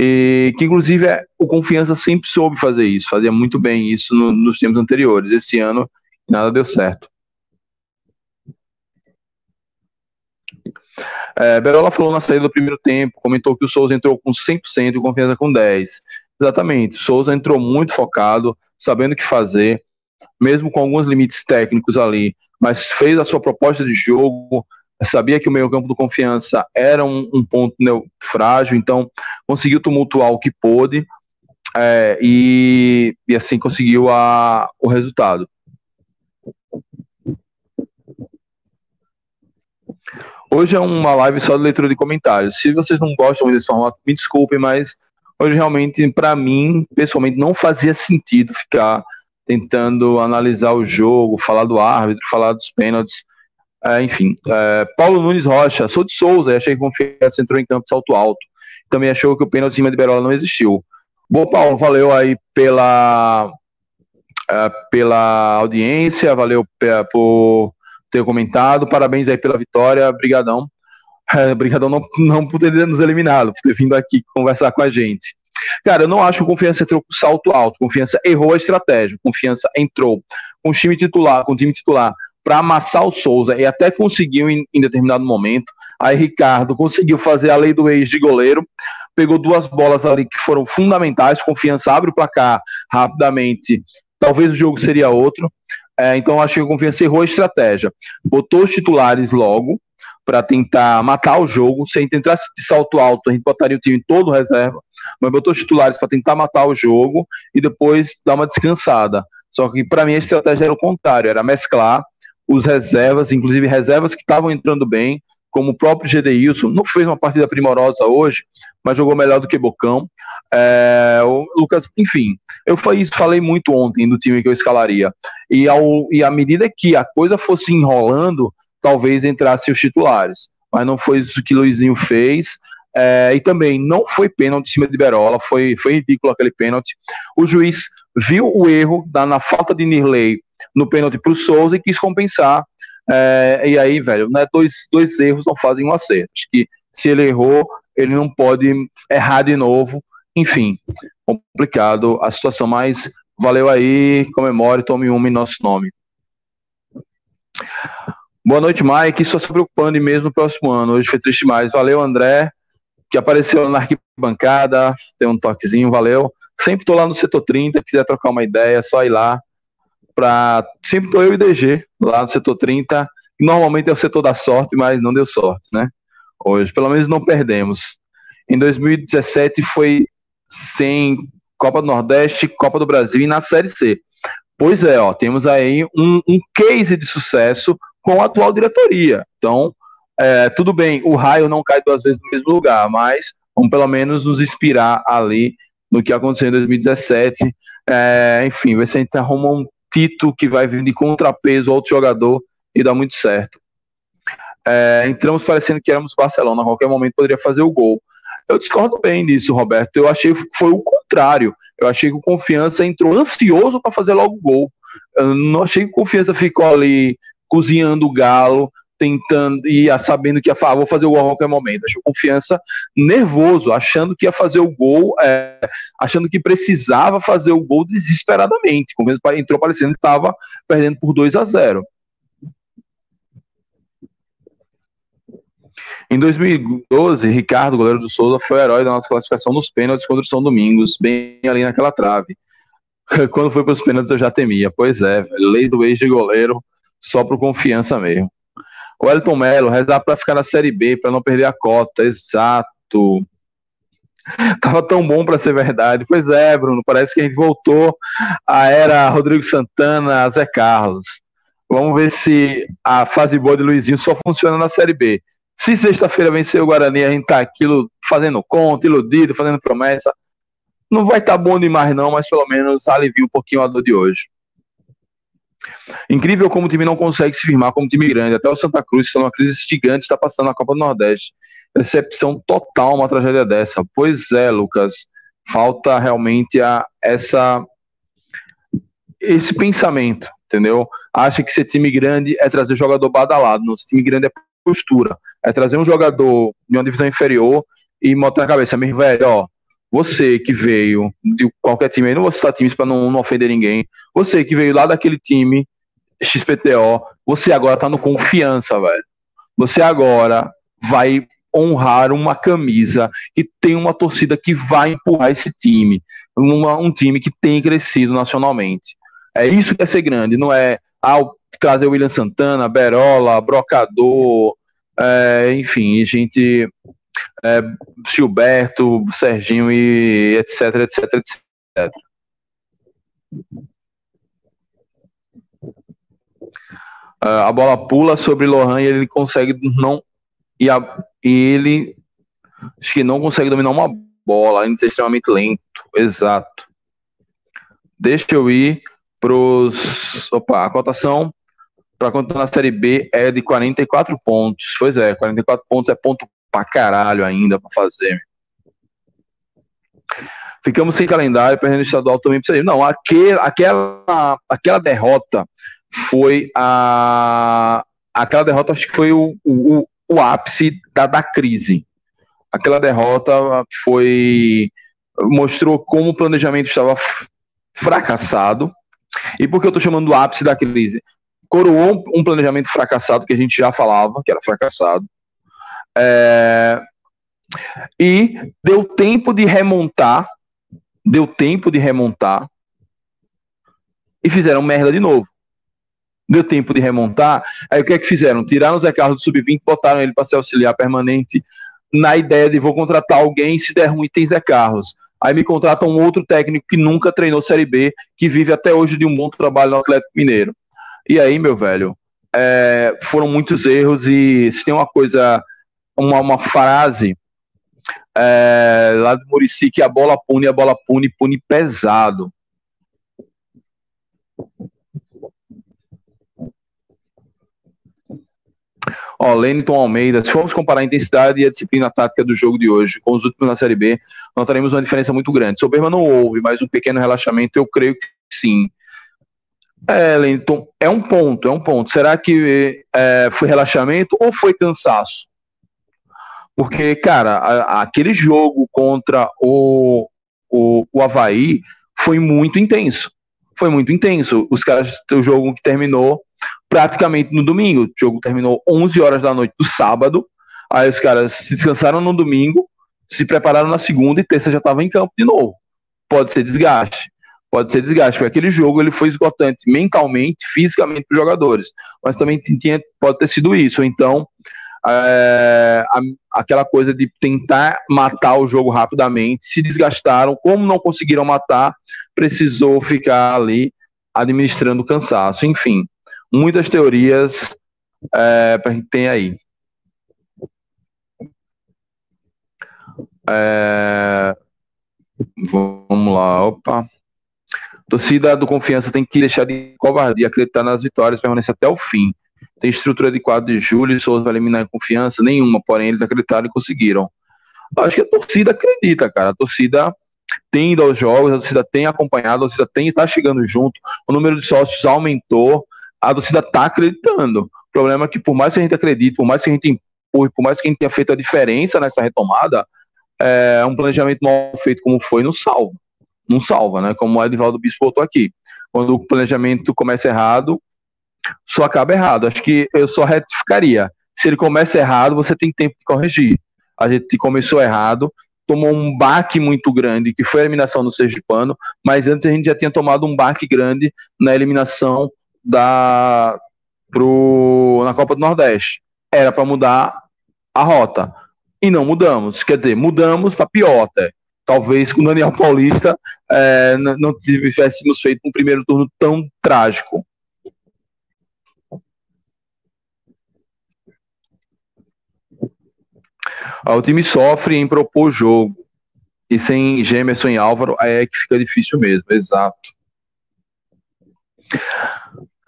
A: E que inclusive é, o Confiança sempre soube fazer isso, fazia muito bem isso no, nos tempos anteriores. Esse ano nada deu certo. É, Berola falou na saída do primeiro tempo, comentou que o Souza entrou com 100% e Confiança com 10%. Exatamente, Souza entrou muito focado, sabendo o que fazer, mesmo com alguns limites técnicos ali, mas fez a sua proposta de jogo, sabia que o meio campo do Confiança era um, um ponto frágil, então conseguiu tumultuar o que pôde, é, e, e assim conseguiu a, o resultado. Hoje é uma live só de leitura de comentários. Se vocês não gostam desse formato, me desculpem, mas hoje realmente, para mim, pessoalmente, não fazia sentido ficar tentando analisar o jogo, falar do árbitro, falar dos pênaltis. É, enfim, é, Paulo Nunes Rocha, sou de Souza, achei que confiança entrou em campo de salto alto. Também achou que o pênalti em cima de Berola não existiu. Bom, Paulo, valeu aí pela, é, pela audiência, valeu por ter comentado. Parabéns aí pela vitória. Obrigadão. É, não, não por ter nos eliminado, por ter vindo aqui conversar com a gente. Cara, eu não acho que Confiança entrou com salto alto. Confiança errou a estratégia. Confiança entrou com o time titular, com o time titular para amassar o Souza e até conseguiu em, em, determinado momento. Aí Ricardo conseguiu fazer a lei do ex de goleiro, pegou duas bolas ali que foram fundamentais. Confiança abre o placar rapidamente. Talvez o jogo seria outro. É, então acho que a Confiança errou a estratégia. Botou os titulares logo para tentar matar o jogo. Se a gente entrasse de salto alto, a gente botaria o time todo reserva, mas botou os titulares para tentar matar o jogo e depois dar uma descansada. Só que para mim a estratégia era o contrário, era mesclar os reservas, inclusive reservas que estavam entrando bem, como o próprio Gedeilson, não fez uma partida primorosa hoje, mas jogou melhor do que Bocão. É, o Lucas, enfim, eu falei, falei muito ontem do time que eu escalaria. E, ao, e à medida que a coisa fosse enrolando, talvez entrasse os titulares. Mas não foi isso que Luizinho fez. É, e também não foi pênalti em cima de Berola, foi, foi ridículo aquele pênalti. O juiz viu o erro da, na falta de Nirley no pênalti para o Souza e quis compensar. É, e aí, velho, né, dois, dois erros não fazem um acerto. Acho que se ele errou, ele não pode errar de novo. Enfim, complicado a situação, mas valeu aí, comemore, tome uma em nosso nome. Boa noite, Mike. Só se preocupando mesmo no próximo ano. Hoje foi triste demais. Valeu, André, que apareceu na arquibancada. Tem um toquezinho, valeu. Sempre tô lá no setor 30. Quiser trocar uma ideia, é só ir lá. Pra... Sempre tô eu e DG lá no setor 30. Normalmente é o setor da sorte, mas não deu sorte, né? Hoje, pelo menos não perdemos. Em 2017 foi sem Copa do Nordeste, Copa do Brasil e na Série C. Pois é, ó, temos aí um, um case de sucesso com a atual diretoria. Então, é, tudo bem, o raio não cai duas vezes no mesmo lugar, mas vamos pelo menos nos inspirar ali no que aconteceu em 2017. É, enfim, ver se a gente arruma um Tito que vai vir de contrapeso outro jogador e dá muito certo. É, entramos parecendo que éramos Barcelona, a qualquer momento poderia fazer o gol. Eu discordo bem disso, Roberto. Eu achei que foi o contrário. Eu achei que o Confiança entrou ansioso para fazer logo o gol. Eu não achei que o Confiança ficou ali cozinhando o galo, tentando e sabendo que ia falar, vou fazer o gol a qualquer momento. Achei o Confiança nervoso, achando que ia fazer o gol, é, achando que precisava fazer o gol desesperadamente. Confiança entrou parecendo que estava perdendo por 2 a 0. Em 2012, Ricardo, goleiro do Souza, foi herói da nossa classificação nos pênaltis contra o São Domingos, bem ali naquela trave. Quando foi para os pênaltis eu já temia. Pois é, lei do ex de goleiro, só por confiança mesmo. O Elton Melo, rezar para ficar na Série B, para não perder a cota, exato. Tava tão bom para ser verdade. Pois é, Bruno, parece que a gente voltou à era Rodrigo Santana, Zé Carlos. Vamos ver se a fase boa de Luizinho só funciona na Série B. Se sexta-feira vencer o Guarani, a gente tá aquilo fazendo conta, iludido, fazendo promessa. Não vai estar tá bom demais, não, mas pelo menos alivia um pouquinho a dor de hoje. Incrível como o time não consegue se firmar como time grande. Até o Santa Cruz, que está numa crise gigante, está passando na Copa do Nordeste. Decepção total uma tragédia dessa. Pois é, Lucas. Falta realmente a, essa esse pensamento, entendeu? Acha que ser time grande é trazer jogador badalado. Não, ser time grande é postura. É trazer um jogador de uma divisão inferior e botar na cabeça, meu velho, ó, você que veio de qualquer time aí, não vou citar times para não, não ofender ninguém, você que veio lá daquele time XPTO, você agora tá no confiança, velho. Você agora vai honrar uma camisa que tem uma torcida que vai empurrar esse time, uma, um time que tem crescido nacionalmente. É isso que é ser grande, não é ah, trazer William Santana, Berola, Brocador, é, enfim, gente. É, Gilberto, Serginho e etc, etc, etc. Uh, a bola pula sobre Lohan e ele consegue não. E, a, e ele. Acho que não consegue dominar uma bola, ainda é extremamente lento. Exato. Deixa eu ir pros. Opa, a cotação para continuar na Série B é de 44 pontos. Pois é, 44 pontos é ponto pra caralho ainda para fazer. Ficamos sem calendário, perdendo o estadual também precisa Não, aquele, aquela, aquela derrota foi a. Aquela derrota acho que foi o, o, o ápice da, da crise. Aquela derrota foi. mostrou como o planejamento estava fracassado. E por que eu estou chamando do ápice da crise? coroou um planejamento fracassado que a gente já falava que era fracassado. É, e deu tempo de remontar, deu tempo de remontar e fizeram merda de novo. Deu tempo de remontar, aí o que é que fizeram? Tiraram o Zé Carlos do sub-20, botaram ele para ser auxiliar permanente, na ideia de vou contratar alguém, se der ruim tem Zé Carlos. Aí me contratam um outro técnico que nunca treinou Série B, que vive até hoje de um bom trabalho no Atlético Mineiro. E aí, meu velho, é, foram muitos erros e se tem uma coisa, uma, uma frase é, lá do Murici que a bola pune, a bola pune, pune pesado. Ó, Leniton Almeida, se formos comparar a intensidade e a disciplina tática do jogo de hoje com os últimos na Série B, notaremos uma diferença muito grande. Soberba não houve, mas um pequeno relaxamento eu creio que sim. É, Lenton, é um ponto, é um ponto. Será que é, foi relaxamento ou foi cansaço? Porque, cara, a, aquele jogo contra o, o, o Havaí foi muito intenso. Foi muito intenso. Os caras, o jogo que terminou praticamente no domingo. O jogo terminou 11 horas da noite do sábado. Aí os caras se descansaram no domingo, se prepararam na segunda e terça já estava em campo de novo. Pode ser desgaste. Pode ser desgaste, porque aquele jogo ele foi esgotante mentalmente, fisicamente para os jogadores. Mas também tinha, pode ter sido isso. Então, é, aquela coisa de tentar matar o jogo rapidamente, se desgastaram, como não conseguiram matar, precisou ficar ali administrando cansaço. Enfim, muitas teorias é, a gente tem aí. É, vamos lá, opa. Torcida do Confiança tem que deixar de covardia, acreditar nas vitórias, permanecer até o fim. Tem estrutura de quadro de Júlio e Souza vai eliminar confiança nenhuma, porém eles acreditaram e conseguiram. Acho que a torcida acredita, cara. A torcida tem ido aos jogos, a torcida tem acompanhado, a torcida tem está chegando junto, o número de sócios aumentou, a torcida está acreditando. O problema é que, por mais que a gente acredite, por mais que a gente empurre, por mais que a gente tenha feito a diferença nessa retomada, é, um planejamento mal feito como foi não salva. Não salva, né? Como o Edvaldo Bispo botou aqui. Quando o planejamento começa errado, só acaba errado. Acho que eu só retificaria. Se ele começa errado, você tem tempo de corrigir. A gente começou errado, tomou um baque muito grande, que foi a eliminação do Sergipano, mas antes a gente já tinha tomado um baque grande na eliminação da pro, na Copa do Nordeste. Era para mudar a rota. E não mudamos. Quer dizer, mudamos para pior até. Talvez com o Daniel Paulista é, não tivéssemos feito um primeiro turno tão trágico. O time sofre em propor jogo. E sem Gemerson e Álvaro, é que fica difícil mesmo, exato.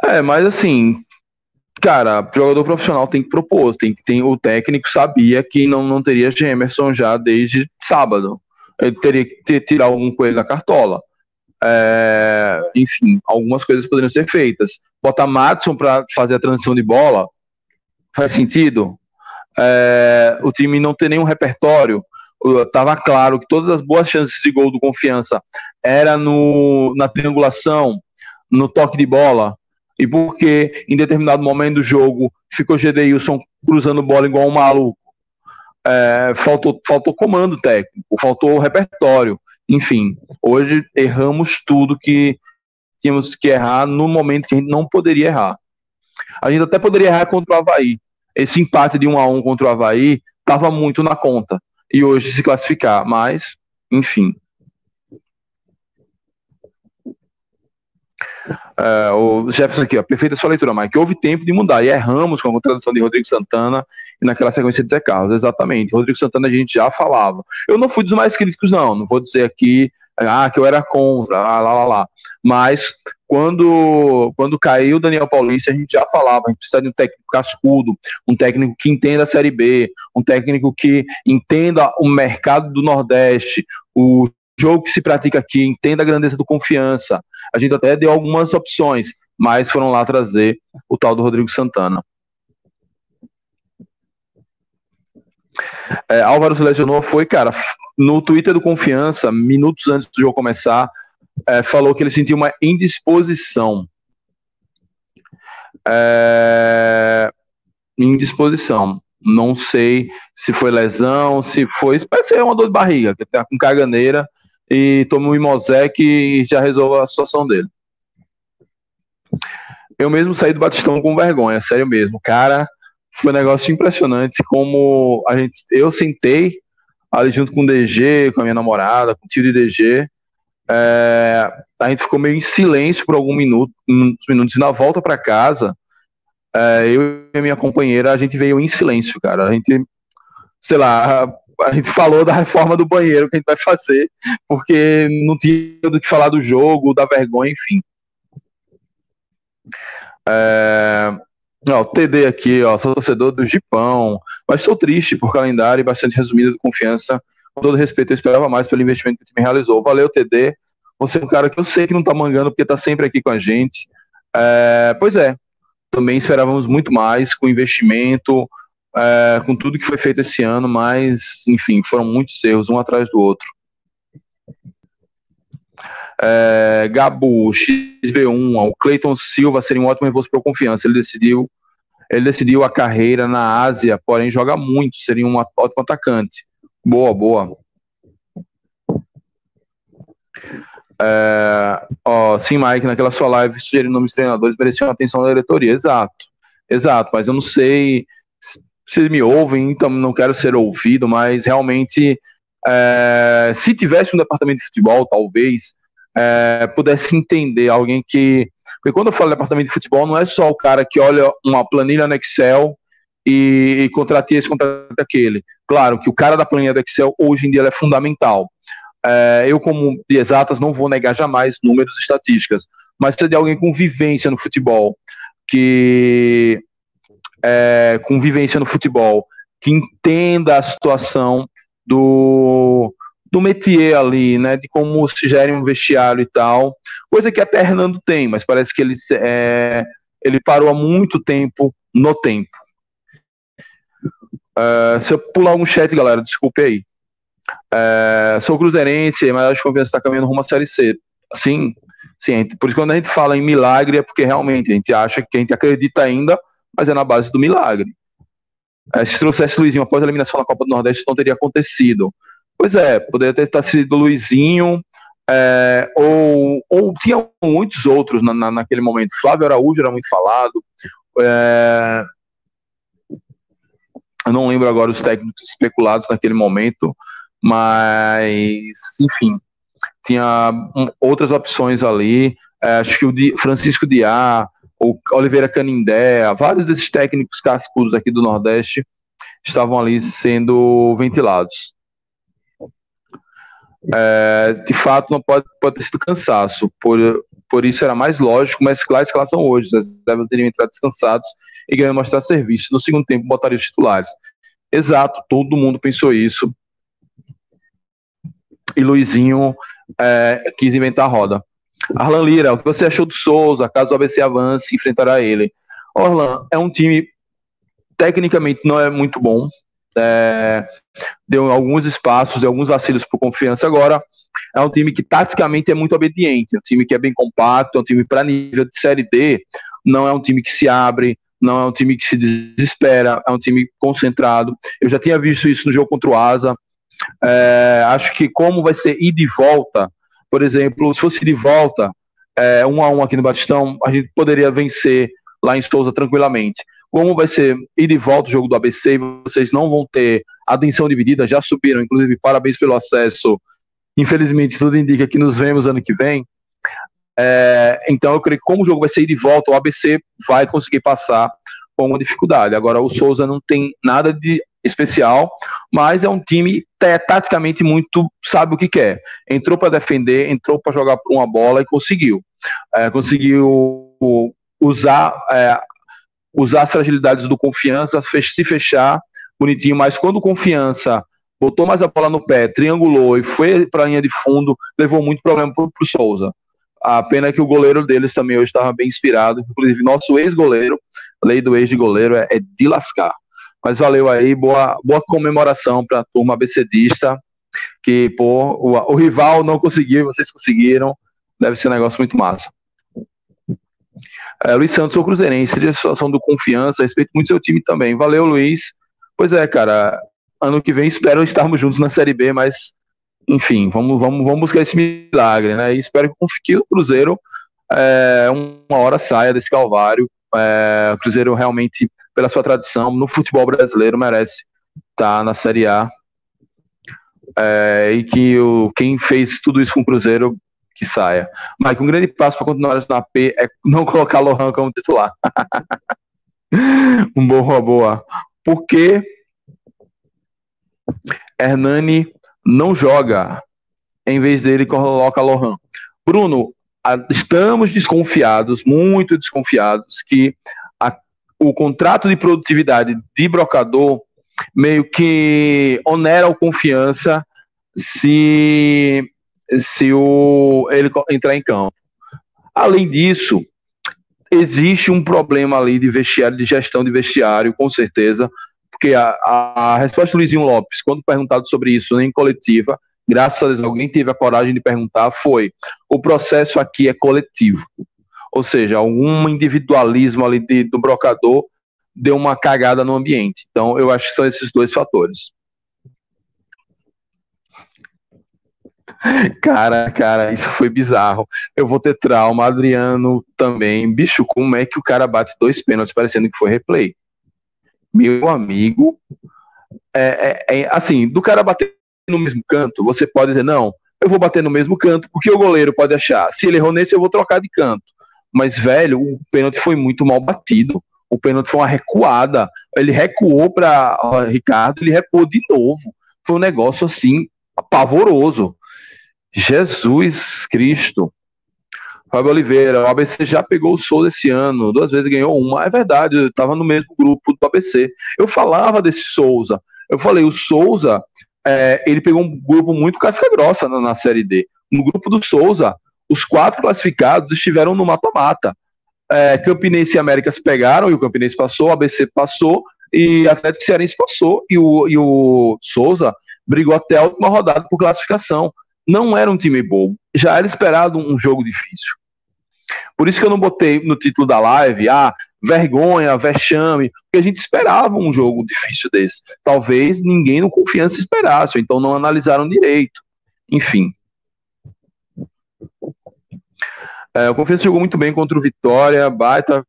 A: É, mas assim, cara, jogador profissional tem que propor, tem que tem o técnico sabia que não, não teria Gemerson já desde sábado. Ele teria que ter, tirar algum coelho da cartola. É, enfim, algumas coisas poderiam ser feitas. Botar Matson para fazer a transição de bola faz sentido? É, o time não ter nenhum repertório. Estava claro que todas as boas chances de gol do Confiança era no, na triangulação, no toque de bola, e porque em determinado momento do jogo ficou Gedeilson cruzando bola igual um maluco. É, faltou, faltou comando técnico, faltou repertório. Enfim, hoje erramos tudo que tínhamos que errar no momento que a gente não poderia errar. A gente até poderia errar contra o Havaí. Esse empate de 1 a 1 contra o Havaí estava muito na conta. E hoje se classificar, mas, enfim. É, o Jefferson aqui, ó, perfeita sua leitura, Mike. Houve tempo de mudar e erramos com a contratação de Rodrigo Santana e naquela sequência de Zé Carlos. Exatamente. Rodrigo Santana a gente já falava. Eu não fui dos mais críticos, não. Não vou dizer aqui ah, que eu era contra, lá, lá, lá. Mas quando, quando caiu o Daniel Paulista, a gente já falava, a gente precisa de um técnico cascudo, um técnico que entenda a Série B, um técnico que entenda o mercado do Nordeste, o jogo que se pratica aqui, entenda a grandeza do confiança. A gente até deu algumas opções, mas foram lá trazer o tal do Rodrigo Santana. É, Álvaro se lesionou, foi, cara, no Twitter do Confiança, minutos antes do jogo começar, é, falou que ele sentiu uma indisposição. É, indisposição. Não sei se foi lesão, se foi. Parece ser uma dor de barriga, que tá com caganeira e toma um Imosec e já resolve a situação dele. Eu mesmo saí do Batistão com vergonha, sério mesmo. Cara, foi um negócio impressionante como a gente. Eu sentei ali junto com o DG, com a minha namorada, com o tio de DG. É, a gente ficou meio em silêncio por algum minuto, minutos, e na volta para casa, é, eu e minha companheira, a gente veio em silêncio, cara. A gente, sei lá, a gente falou da reforma do banheiro que a gente vai fazer, porque não tinha do que falar do jogo, da vergonha, enfim. É, Ó, o TD aqui, ó, sou torcedor do Gipão, mas estou triste por calendário e bastante resumido de confiança. Com todo respeito, eu esperava mais pelo investimento que o time realizou. Valeu, TD. Você é um cara que eu sei que não tá mangando, porque tá sempre aqui com a gente. É, pois é, também esperávamos muito mais com investimento, é, com tudo que foi feito esse ano, mas, enfim, foram muitos erros, um atrás do outro. É, Gabu, XB1, o Cleiton Silva seria um ótimo reforço para confiança. Ele decidiu, ele decidiu a carreira na Ásia, porém joga muito, seria um ótimo atacante. Boa, boa. É, ó, sim, Mike, naquela sua live sugerindo nomes de treinadores mereciam atenção da diretoria. Exato, exato, mas eu não sei se me ouvem, então não quero ser ouvido, mas realmente, é, se tivesse um departamento de futebol, talvez, é, pudesse entender alguém que. Porque quando eu falo departamento de futebol, não é só o cara que olha uma planilha no Excel e, e esse, contrata aquele. Claro que o cara da planilha do Excel hoje em dia é fundamental. É, eu, como de exatas, não vou negar jamais números e estatísticas, mas se de alguém com vivência no futebol, que é, com vivência no futebol, que entenda a situação do, do métier ali, né, de como se gera um vestiário e tal, coisa que até Hernando tem, mas parece que ele, é, ele parou há muito tempo no tempo. Uh, se eu pular algum chat, galera, desculpe aí. Uh, sou cruzeirense, mas acho que a confiança está caminhando rumo à Série C. Sim, sim. Por isso, quando a gente fala em milagre, é porque realmente a gente acha que a gente acredita ainda mas é na base do milagre. É, se trouxesse Luizinho após a eliminação na Copa do Nordeste, não teria acontecido. Pois é, poderia ter sido Luizinho, é, ou, ou tinha muitos outros na, na, naquele momento. Flávio Araújo era muito falado. É, eu não lembro agora os técnicos especulados naquele momento, mas, enfim, tinha outras opções ali. É, acho que o Di, Francisco Diá, o Oliveira Canindé, vários desses técnicos cascudos aqui do Nordeste estavam ali sendo ventilados. É, de fato, não pode, pode ter sido cansaço, por, por isso era mais lógico mesclar a escalação hoje. Devem ter entrado descansados e ganhando mostrar serviço. No segundo tempo, botaria os titulares. Exato, todo mundo pensou isso. E Luizinho é, quis inventar a roda. Arlan Lira, o que você achou do Souza, caso o ABC avance enfrentará ele? Orlan, é um time tecnicamente não é muito bom, é, deu alguns espaços, deu alguns vacilos por confiança agora. É um time que taticamente é muito obediente, é um time que é bem compacto, é um time para nível de Série D, não é um time que se abre, não é um time que se desespera, é um time concentrado. Eu já tinha visto isso no jogo contra o Asa. É, acho que como vai ser ir de volta, por exemplo, se fosse de volta, é, um a um aqui no Batistão, a gente poderia vencer lá em Souza tranquilamente. Como vai ser ir de volta o jogo do ABC, vocês não vão ter atenção dividida, já subiram, inclusive parabéns pelo acesso. Infelizmente, tudo indica que nos vemos ano que vem. É, então, eu creio que como o jogo vai ser ir de volta, o ABC vai conseguir passar com uma dificuldade. Agora, o Souza não tem nada de especial, mas é um time taticamente muito sabe o que quer. Entrou para defender, entrou para jogar por uma bola e conseguiu. É, conseguiu usar, é, usar as fragilidades do confiança, se fechar bonitinho, mas quando confiança botou mais a bola no pé, triangulou e foi para a linha de fundo, levou muito problema para o Souza. A pena é que o goleiro deles também hoje estava bem inspirado, inclusive nosso ex-goleiro, lei do ex goleiro é, é de lascar. Mas valeu aí, boa, boa comemoração para a turma abecedista, que pô, o, o, rival não conseguiu, vocês conseguiram, deve ser um negócio muito massa. É, Luiz Santos, sou cruzeirense, de situação do confiança, respeito muito seu time também. Valeu, Luiz. Pois é, cara, ano que vem espero estarmos juntos na Série B, mas enfim, vamos, vamos, vamos buscar esse milagre, né? E espero que o Cruzeiro é, uma hora saia desse calvário. É, o Cruzeiro realmente pela sua tradição no futebol brasileiro, merece estar na Série A. É, e que o, quem fez tudo isso com o Cruzeiro que saia. Mike, um grande passo para continuar na P é não colocar Lohan como titular. um boa, boa. Porque Hernani não joga. Em vez dele, coloca Lohan. Bruno, estamos desconfiados, muito desconfiados, que o contrato de produtividade de brocador meio que onera a confiança se, se o, ele entrar em campo. Além disso, existe um problema ali de vestiário, de gestão de vestiário, com certeza, porque a, a, resposta do Luizinho Lopes, quando perguntado sobre isso em coletiva, graças a Deus alguém teve a coragem de perguntar, foi: o processo aqui é coletivo. Ou seja, algum individualismo ali de, do brocador deu uma cagada no ambiente. Então, eu acho que são esses dois fatores. Cara, cara, isso foi bizarro. Eu vou ter trauma, Adriano também. Bicho, como é que o cara bate dois pênaltis parecendo que foi replay? Meu amigo, é, é, é, assim, do cara bater no mesmo canto, você pode dizer, não, eu vou bater no mesmo canto, porque o goleiro pode achar, se ele errou nesse, eu vou trocar de canto. Mas, velho, o pênalti foi muito mal batido. O pênalti foi uma recuada. Ele recuou para Ricardo, ele recuou de novo. Foi um negócio assim, pavoroso. Jesus Cristo. Fábio Oliveira, o ABC já pegou o Souza esse ano, duas vezes ganhou uma. É verdade, eu estava no mesmo grupo do ABC. Eu falava desse Souza. Eu falei, o Souza, é, ele pegou um grupo muito casca-grossa na, na Série D. No grupo do Souza, os quatro classificados estiveram no mata-mata. É, Campinense e América se pegaram, e o Campinense passou, o ABC passou, e Atlético Cearense passou, e o, e o Souza brigou até a última rodada por classificação não era um time bobo. Já era esperado um jogo difícil. Por isso que eu não botei no título da live, ah, vergonha, vexame, porque a gente esperava um jogo difícil desse. Talvez ninguém no confiança esperasse, então não analisaram direito. Enfim. É, o Confiança jogou muito bem contra o Vitória, baita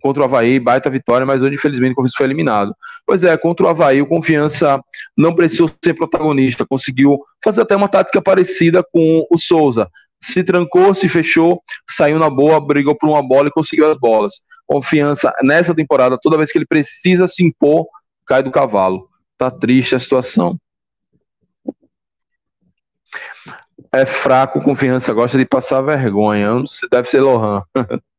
A: contra o Havaí, baita vitória, mas hoje, infelizmente, o Confiança foi eliminado. Pois é, contra o Havaí, o Confiança não precisou ser protagonista, conseguiu fazer até uma tática parecida com o Souza. Se trancou, se fechou, saiu na boa, brigou por uma bola e conseguiu as bolas. Confiança, nessa temporada, toda vez que ele precisa se impor, cai do cavalo. Tá triste a situação. É fraco, confiança gosta de passar vergonha. Deve ser Lohan.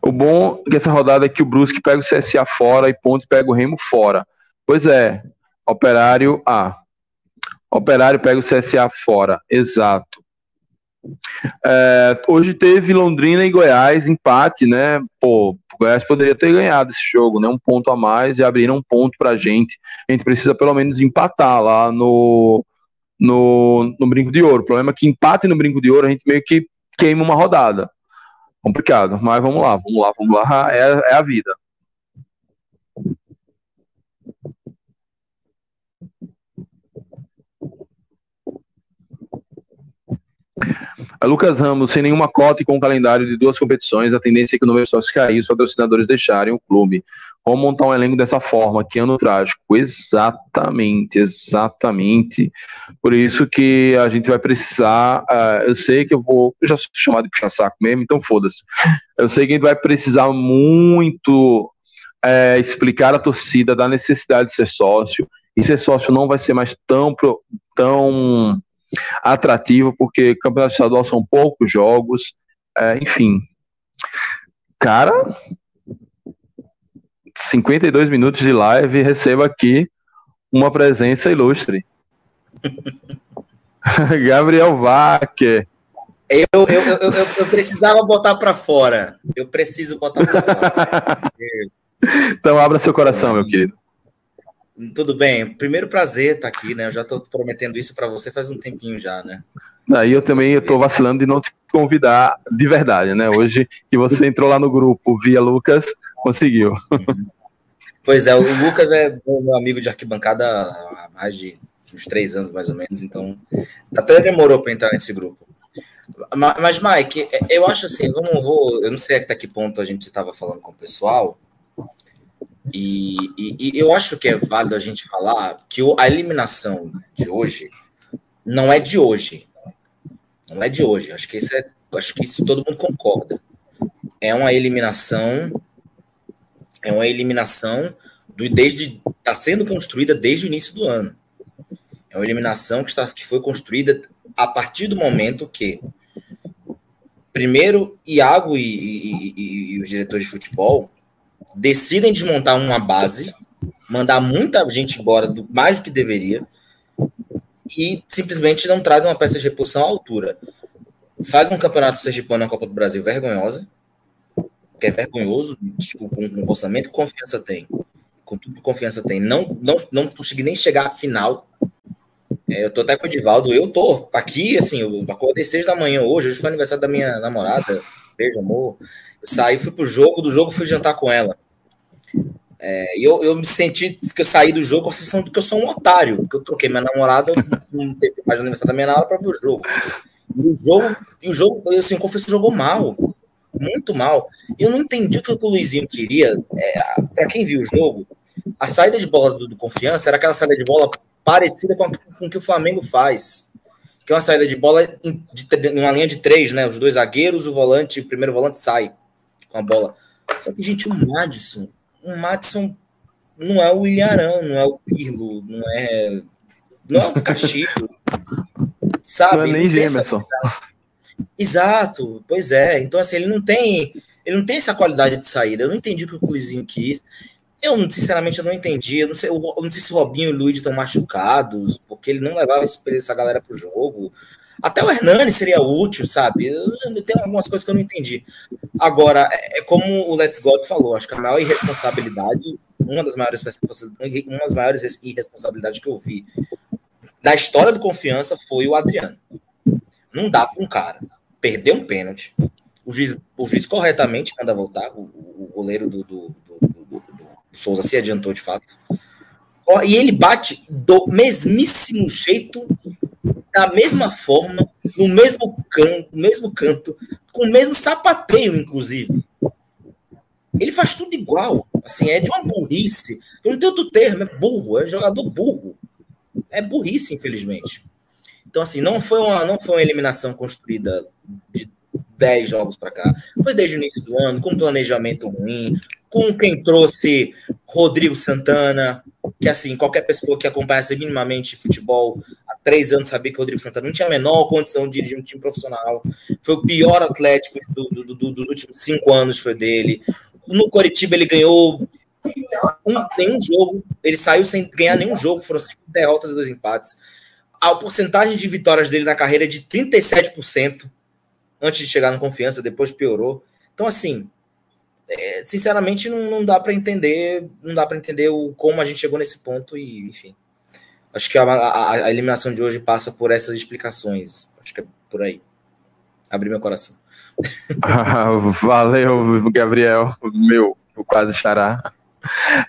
A: O bom dessa rodada é que o Brusque pega o CSA fora e Ponte pega o Remo fora. Pois é, Operário A. Ah, Operário pega o CSA fora, exato. É, hoje teve Londrina e Goiás, empate, né? Pô, o Goiás poderia ter ganhado esse jogo, né? Um ponto a mais e abriram um ponto pra gente. A gente precisa pelo menos empatar lá no, no, no Brinco de Ouro. O problema é que empate no Brinco de Ouro a gente meio que queima uma rodada complicado, mas vamos lá, vamos lá, vamos lá, é, é a vida. Lucas Ramos, sem nenhuma cota e com um calendário de duas competições, a tendência é que o número de sócios caia e os patrocinadores deixarem o clube. Como montar um elenco dessa forma? Que ano trágico. Exatamente, exatamente. Por isso que a gente vai precisar. Uh, eu sei que eu vou. Eu já sou chamado de puxar saco mesmo, então foda-se. Eu sei que a gente vai precisar muito é, explicar à torcida da necessidade de ser sócio. E ser sócio não vai ser mais tão, tão atrativo, porque campeonato estadual são poucos jogos. É, enfim. Cara, 52 minutos de live recebo aqui uma presença ilustre. Gabriel Wacker.
B: Eu, eu, eu, eu, eu precisava botar para fora. Eu preciso botar para fora.
A: então abra seu coração, meu querido.
B: Tudo bem. Primeiro prazer estar aqui, né? Eu já estou prometendo isso para você faz um tempinho já, né?
A: Aí eu também estou vacilando de não te convidar de verdade, né? Hoje que você entrou lá no grupo via Lucas, conseguiu.
B: Pois é, o Lucas é meu amigo de arquibancada há mais de uns três anos, mais ou menos, então até demorou para entrar nesse grupo. Mas, Mike, eu acho assim, vamos, vou, eu não sei até que ponto a gente estava falando com o pessoal, e, e, e, eu acho que é válido a gente falar que a eliminação de hoje não é de hoje. Não é de hoje. Acho que isso é, acho que isso todo mundo concorda. É uma eliminação é uma eliminação do desde está sendo construída desde o início do ano. É uma eliminação que está que foi construída a partir do momento que primeiro Iago e, e, os diretores de futebol decidem desmontar uma base, mandar muita gente embora do mais do que deveria e simplesmente não trazem uma peça de reposição à altura. faz um campeonato sergipano na Copa do Brasil vergonhosa, que é vergonhoso, tipo, com, com o orçamento que confiança tem, com tudo que confiança tem, não, não, não consegui nem chegar à final. É, eu tô até com o Edivaldo, eu tô aqui, assim, eu acordei seis da manhã hoje, hoje foi aniversário da minha namorada, beijo, amor. Saí, fui pro jogo, do jogo fui jantar com ela. É, eu, eu me senti que eu saí do jogo com a sensação de que eu sou um otário, porque eu troquei minha namorada, não teve mais aniversário da minha namorada para ver o jogo. E o jogo, e o jogo, eu assim, confesso, jogou mal, muito mal. Eu não entendi o que o Luizinho queria. É, para quem viu o jogo, a saída de bola do, do, Confiança era aquela saída de bola parecida com, com o que o Flamengo faz. Que é uma saída de bola em, uma linha de três, né? Os dois zagueiros, o volante, o primeiro volante sai com a bola. Só que, gente, o Madison, o Madison não é o Ilharão, não é o Pirlo, não é. Não é o Cachico. sabe? Não é
A: nem Gemerson.
B: Exato, pois é. Então, assim, ele não tem. Ele não tem essa qualidade de saída. Eu não entendi o que o Luizinho quis. Eu, sinceramente, eu não entendi. Eu não sei, eu não sei se o Robinho e o Luiz estão machucados, porque ele não levava essa galera pro jogo. Até o Hernani seria útil, sabe? Eu, tem algumas coisas que eu não entendi. Agora, é, é como o Let's God falou, acho que a maior irresponsabilidade, uma das maiores, uma das maiores irresponsabilidades que eu vi da história do confiança foi o Adriano. Não dá para um cara perder um pênalti. O juiz, o juiz corretamente manda voltar. O, o goleiro do, do, do, do, Souza se adiantou de fato. E ele bate do mesmíssimo jeito, da mesma forma, no mesmo canto, no mesmo canto, com o mesmo sapateio, inclusive. Ele faz tudo igual. Assim, é de uma burrice. Eu não tenho outro termo, é burro, é jogador burro. É burrice, infelizmente. Então, assim, não foi uma, não foi uma eliminação construída de 10 jogos para cá. Foi desde o início do ano, com planejamento ruim, com quem trouxe Rodrigo Santana, que assim, qualquer pessoa que acompanhasse minimamente futebol três anos sabia que Rodrigo Santana não tinha a menor condição de dirigir um time profissional. Foi o pior atlético do, do, do, dos últimos cinco anos, foi dele. No Coritiba ele ganhou um, nenhum jogo, ele saiu sem ganhar nenhum jogo, foram cinco derrotas e dois empates. A porcentagem de vitórias dele na carreira é de 37% antes de chegar no confiança, depois piorou. Então, assim, é, sinceramente, não, não dá para entender, não dá para entender o, como a gente chegou nesse ponto e, enfim. Acho que a, a, a, eliminação de hoje passa por essas explicações. Acho que é por aí. Abri meu coração.
A: valeu, Gabriel, meu, quase xará.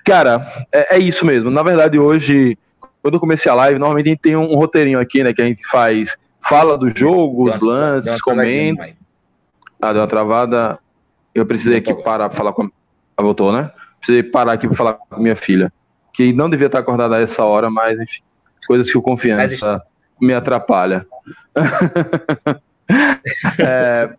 A: Cara, é, é, isso mesmo. Na verdade, hoje, quando eu comecei a live, normalmente a gente tem um, um roteirinho aqui, né? Que a gente faz, fala do jogo, os lances, comenta. Ah, deu uma travada. Eu precisei aqui parar para falar com a. Ah, voltou, né? Precisei parar aqui para falar com minha filha. Que não devia estar acordada a essa hora, mas enfim. Coisas que o confiança me atrapalha. é,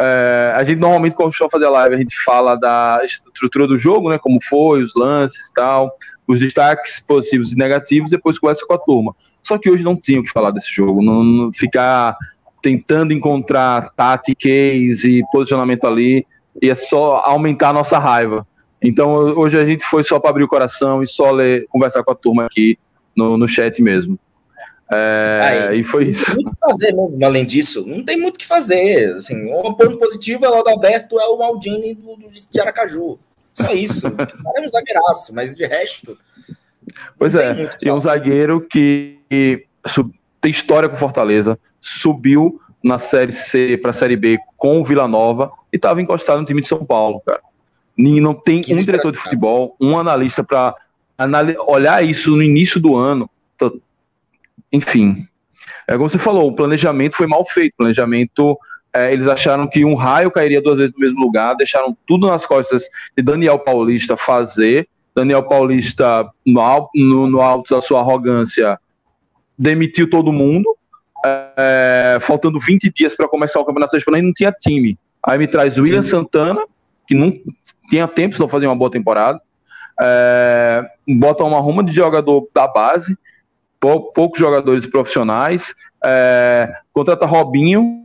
A: é, a gente normalmente, quando costuma fazer live, a gente fala da estrutura do jogo, né? Como foi, os lances e tal, os destaques positivos e negativos, depois conversa com a turma. Só que hoje não tinha o que falar desse jogo. Não, não ficar tentando encontrar táticas e posicionamento ali ia só aumentar a nossa raiva. Então hoje a gente foi só para abrir o coração e só ler, conversar com a turma aqui no, no chat mesmo. É, Aí, e foi isso.
B: Não tem muito que fazer mesmo, além disso. Não tem muito o que fazer. Assim, um ponto positivo é o Adalberto é o Maldini do, do, de Aracaju. Só isso. é um zagueiraço, mas de resto.
A: Pois é, e um zagueiro que sub, tem história com Fortaleza, subiu na Série C para a Série B com o Vila Nova e estava encostado no time de São Paulo, cara. Não tem um diretor de futebol, um analista para olhar isso no início do ano enfim. É como você falou, o planejamento foi mal feito. O planejamento, é, eles acharam que um raio cairia duas vezes no mesmo lugar, deixaram tudo nas costas de Daniel Paulista fazer. Daniel Paulista, no, no, no alto da sua arrogância, demitiu todo mundo. É, faltando 20 dias para começar o Campeonato Espanhol, e não tinha time. Aí me traz William Santana, que não tinha tempo, se não fazer uma boa temporada. É, bota uma ruma de jogador da base poucos jogadores profissionais. É, contrata Robinho,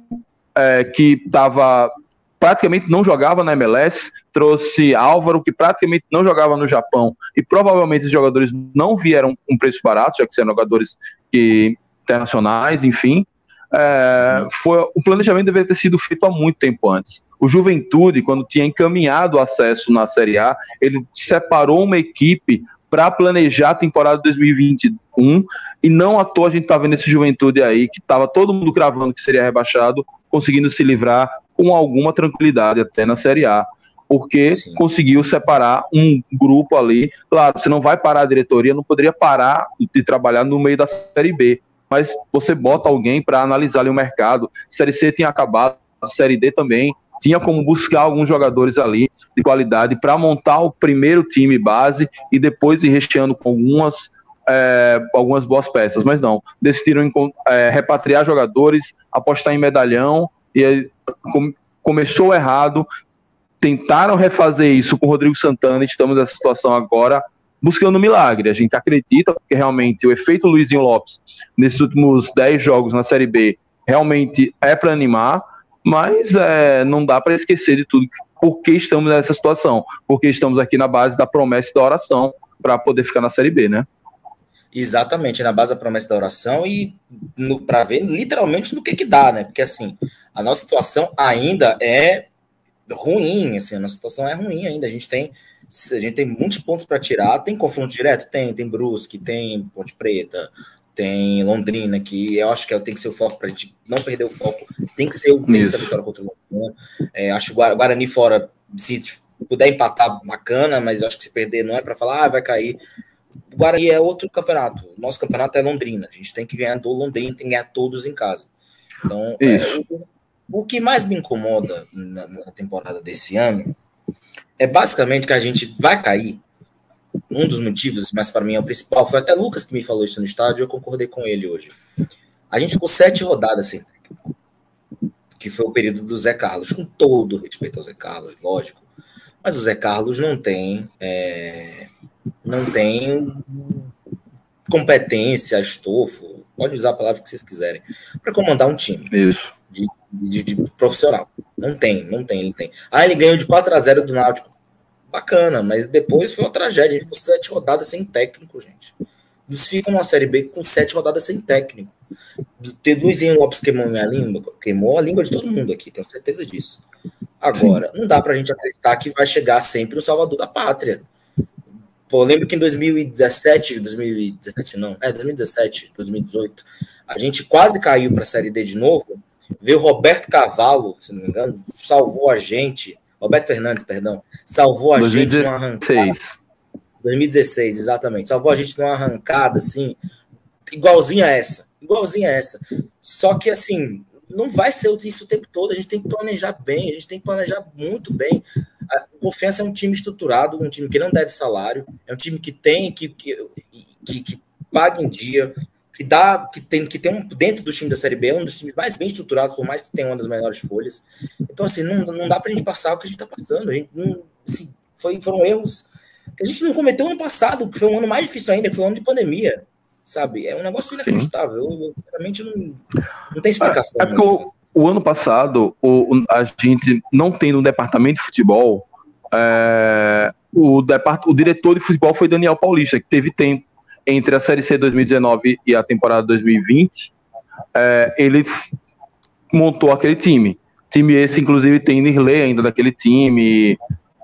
A: é, que estava praticamente não jogava na MLS, trouxe Álvaro, que praticamente não jogava no Japão, e provavelmente os jogadores não vieram com preço barato, já que são jogadores que, internacionais, enfim. é, foi, o planejamento deveria ter sido feito há muito tempo antes. O Juventude, quando tinha encaminhado o acesso na Série A, ele separou uma equipe para planejar a temporada 2021 e não à toa a gente tá vendo esse Juventude aí que estava todo mundo cravando que seria rebaixado, conseguindo se livrar com alguma tranquilidade até na Série A, porque Sim. conseguiu separar um grupo ali. Claro, você não vai parar a diretoria, não poderia parar de trabalhar no meio da Série B, mas você bota alguém para analisar ali o mercado. Série C tinha acabado, Série D também tinha como buscar alguns jogadores ali de qualidade para montar o primeiro time base e depois ir recheando com algumas, é, algumas boas peças, mas não, decidiram é, repatriar jogadores, apostar em medalhão e com, começou errado, tentaram refazer isso com o Rodrigo Santana, estamos nessa situação agora, buscando um milagre. A gente acredita que realmente o efeito Luizinho Lopes nesses últimos 10 jogos na Série B realmente é para animar, mas é, não dá para esquecer de tudo porque estamos nessa situação, porque estamos aqui na base da promessa e da oração para poder ficar na Série B, né?
B: Exatamente, na base da promessa da oração e para ver literalmente no que que dá, né? Porque assim, a nossa situação ainda é ruim, assim, a nossa situação é ruim ainda. A gente tem a gente tem muitos pontos para tirar. Tem confronto direto? Tem, tem Brusque, tem Ponte Preta, tem Londrina, que eu acho que é, tem que ser o foco para a gente não perder o foco, tem que ser o tem que vitória contra o Londrina. É, acho o Guarani fora, se puder empatar, bacana, mas acho que se perder não é para falar, ah, vai cair. O Guarani é outro campeonato. Nosso campeonato é Londrina. A gente tem que ganhar do Londrina, tem que ganhar todos em casa. Então, é, o, o, que mais me incomoda na, na temporada desse ano é basicamente que a gente vai cair um dos motivos, mas para mim é o principal, foi até Lucas que me falou isso no estádio, eu concordei com ele hoje. A gente ficou sete rodadas sem técnico, que foi o período do Zé Carlos, com todo respeito ao Zé Carlos, lógico, mas o Zé Carlos não tem, é, não tem competência, estofo, pode usar a palavra que vocês quiserem, para comandar um time.
A: Isso.
B: De, de, de, profissional. Não tem, não tem, ele tem. Ah, ele ganhou de 4 a 0 do Náutico bacana, mas depois foi uma tragédia. A gente ficou sete rodadas sem técnico, gente. Eles ficam na Série B com sete rodadas sem técnico. Ter Luizinho Lopes queimou minha língua, queimou a língua de todo mundo aqui, tenho certeza disso. Agora, não dá pra gente acreditar que vai chegar sempre o salvador da pátria. Pô, lembro que em 2017, 2017 não, é 2017, 2018, a gente quase caiu para a Série D de novo. Veio Roberto Cavalo, se não me engano, salvou a gente Roberto Fernandes, perdão, salvou a 2016. gente numa arrancada. 2016, exatamente. Salvou a gente numa arrancada, assim, igualzinha a essa. Igualzinha a essa. Só que, assim, não vai ser isso o tempo todo. A gente tem que planejar bem, a gente tem que planejar muito bem. A Confiança é um time estruturado, um time que não deve salário, é um time que tem, que, que, que, que paga em dia, que dá, que tem, que tem um dentro do time da Série B, é um dos times mais bem estruturados, por mais que tenha uma das melhores folhas. Então, assim, não, não dá pra gente passar o que a gente tá passando. A gente não, assim, foi, foram erros que a gente não cometeu ano passado, que foi um ano mais difícil ainda, que foi um ano de pandemia. Sabe? É um negócio inacreditável. Eu, realmente não, não tem explicação.
A: É, é porque o, o, ano passado, o, a gente não tendo um departamento de futebol, é, o, depart, o diretor de futebol foi Daniel Paulista, que teve tempo entre a Série C 2019 e a temporada 2020, é, ele montou aquele time. Time esse, inclusive, tem Nirley ainda daquele time,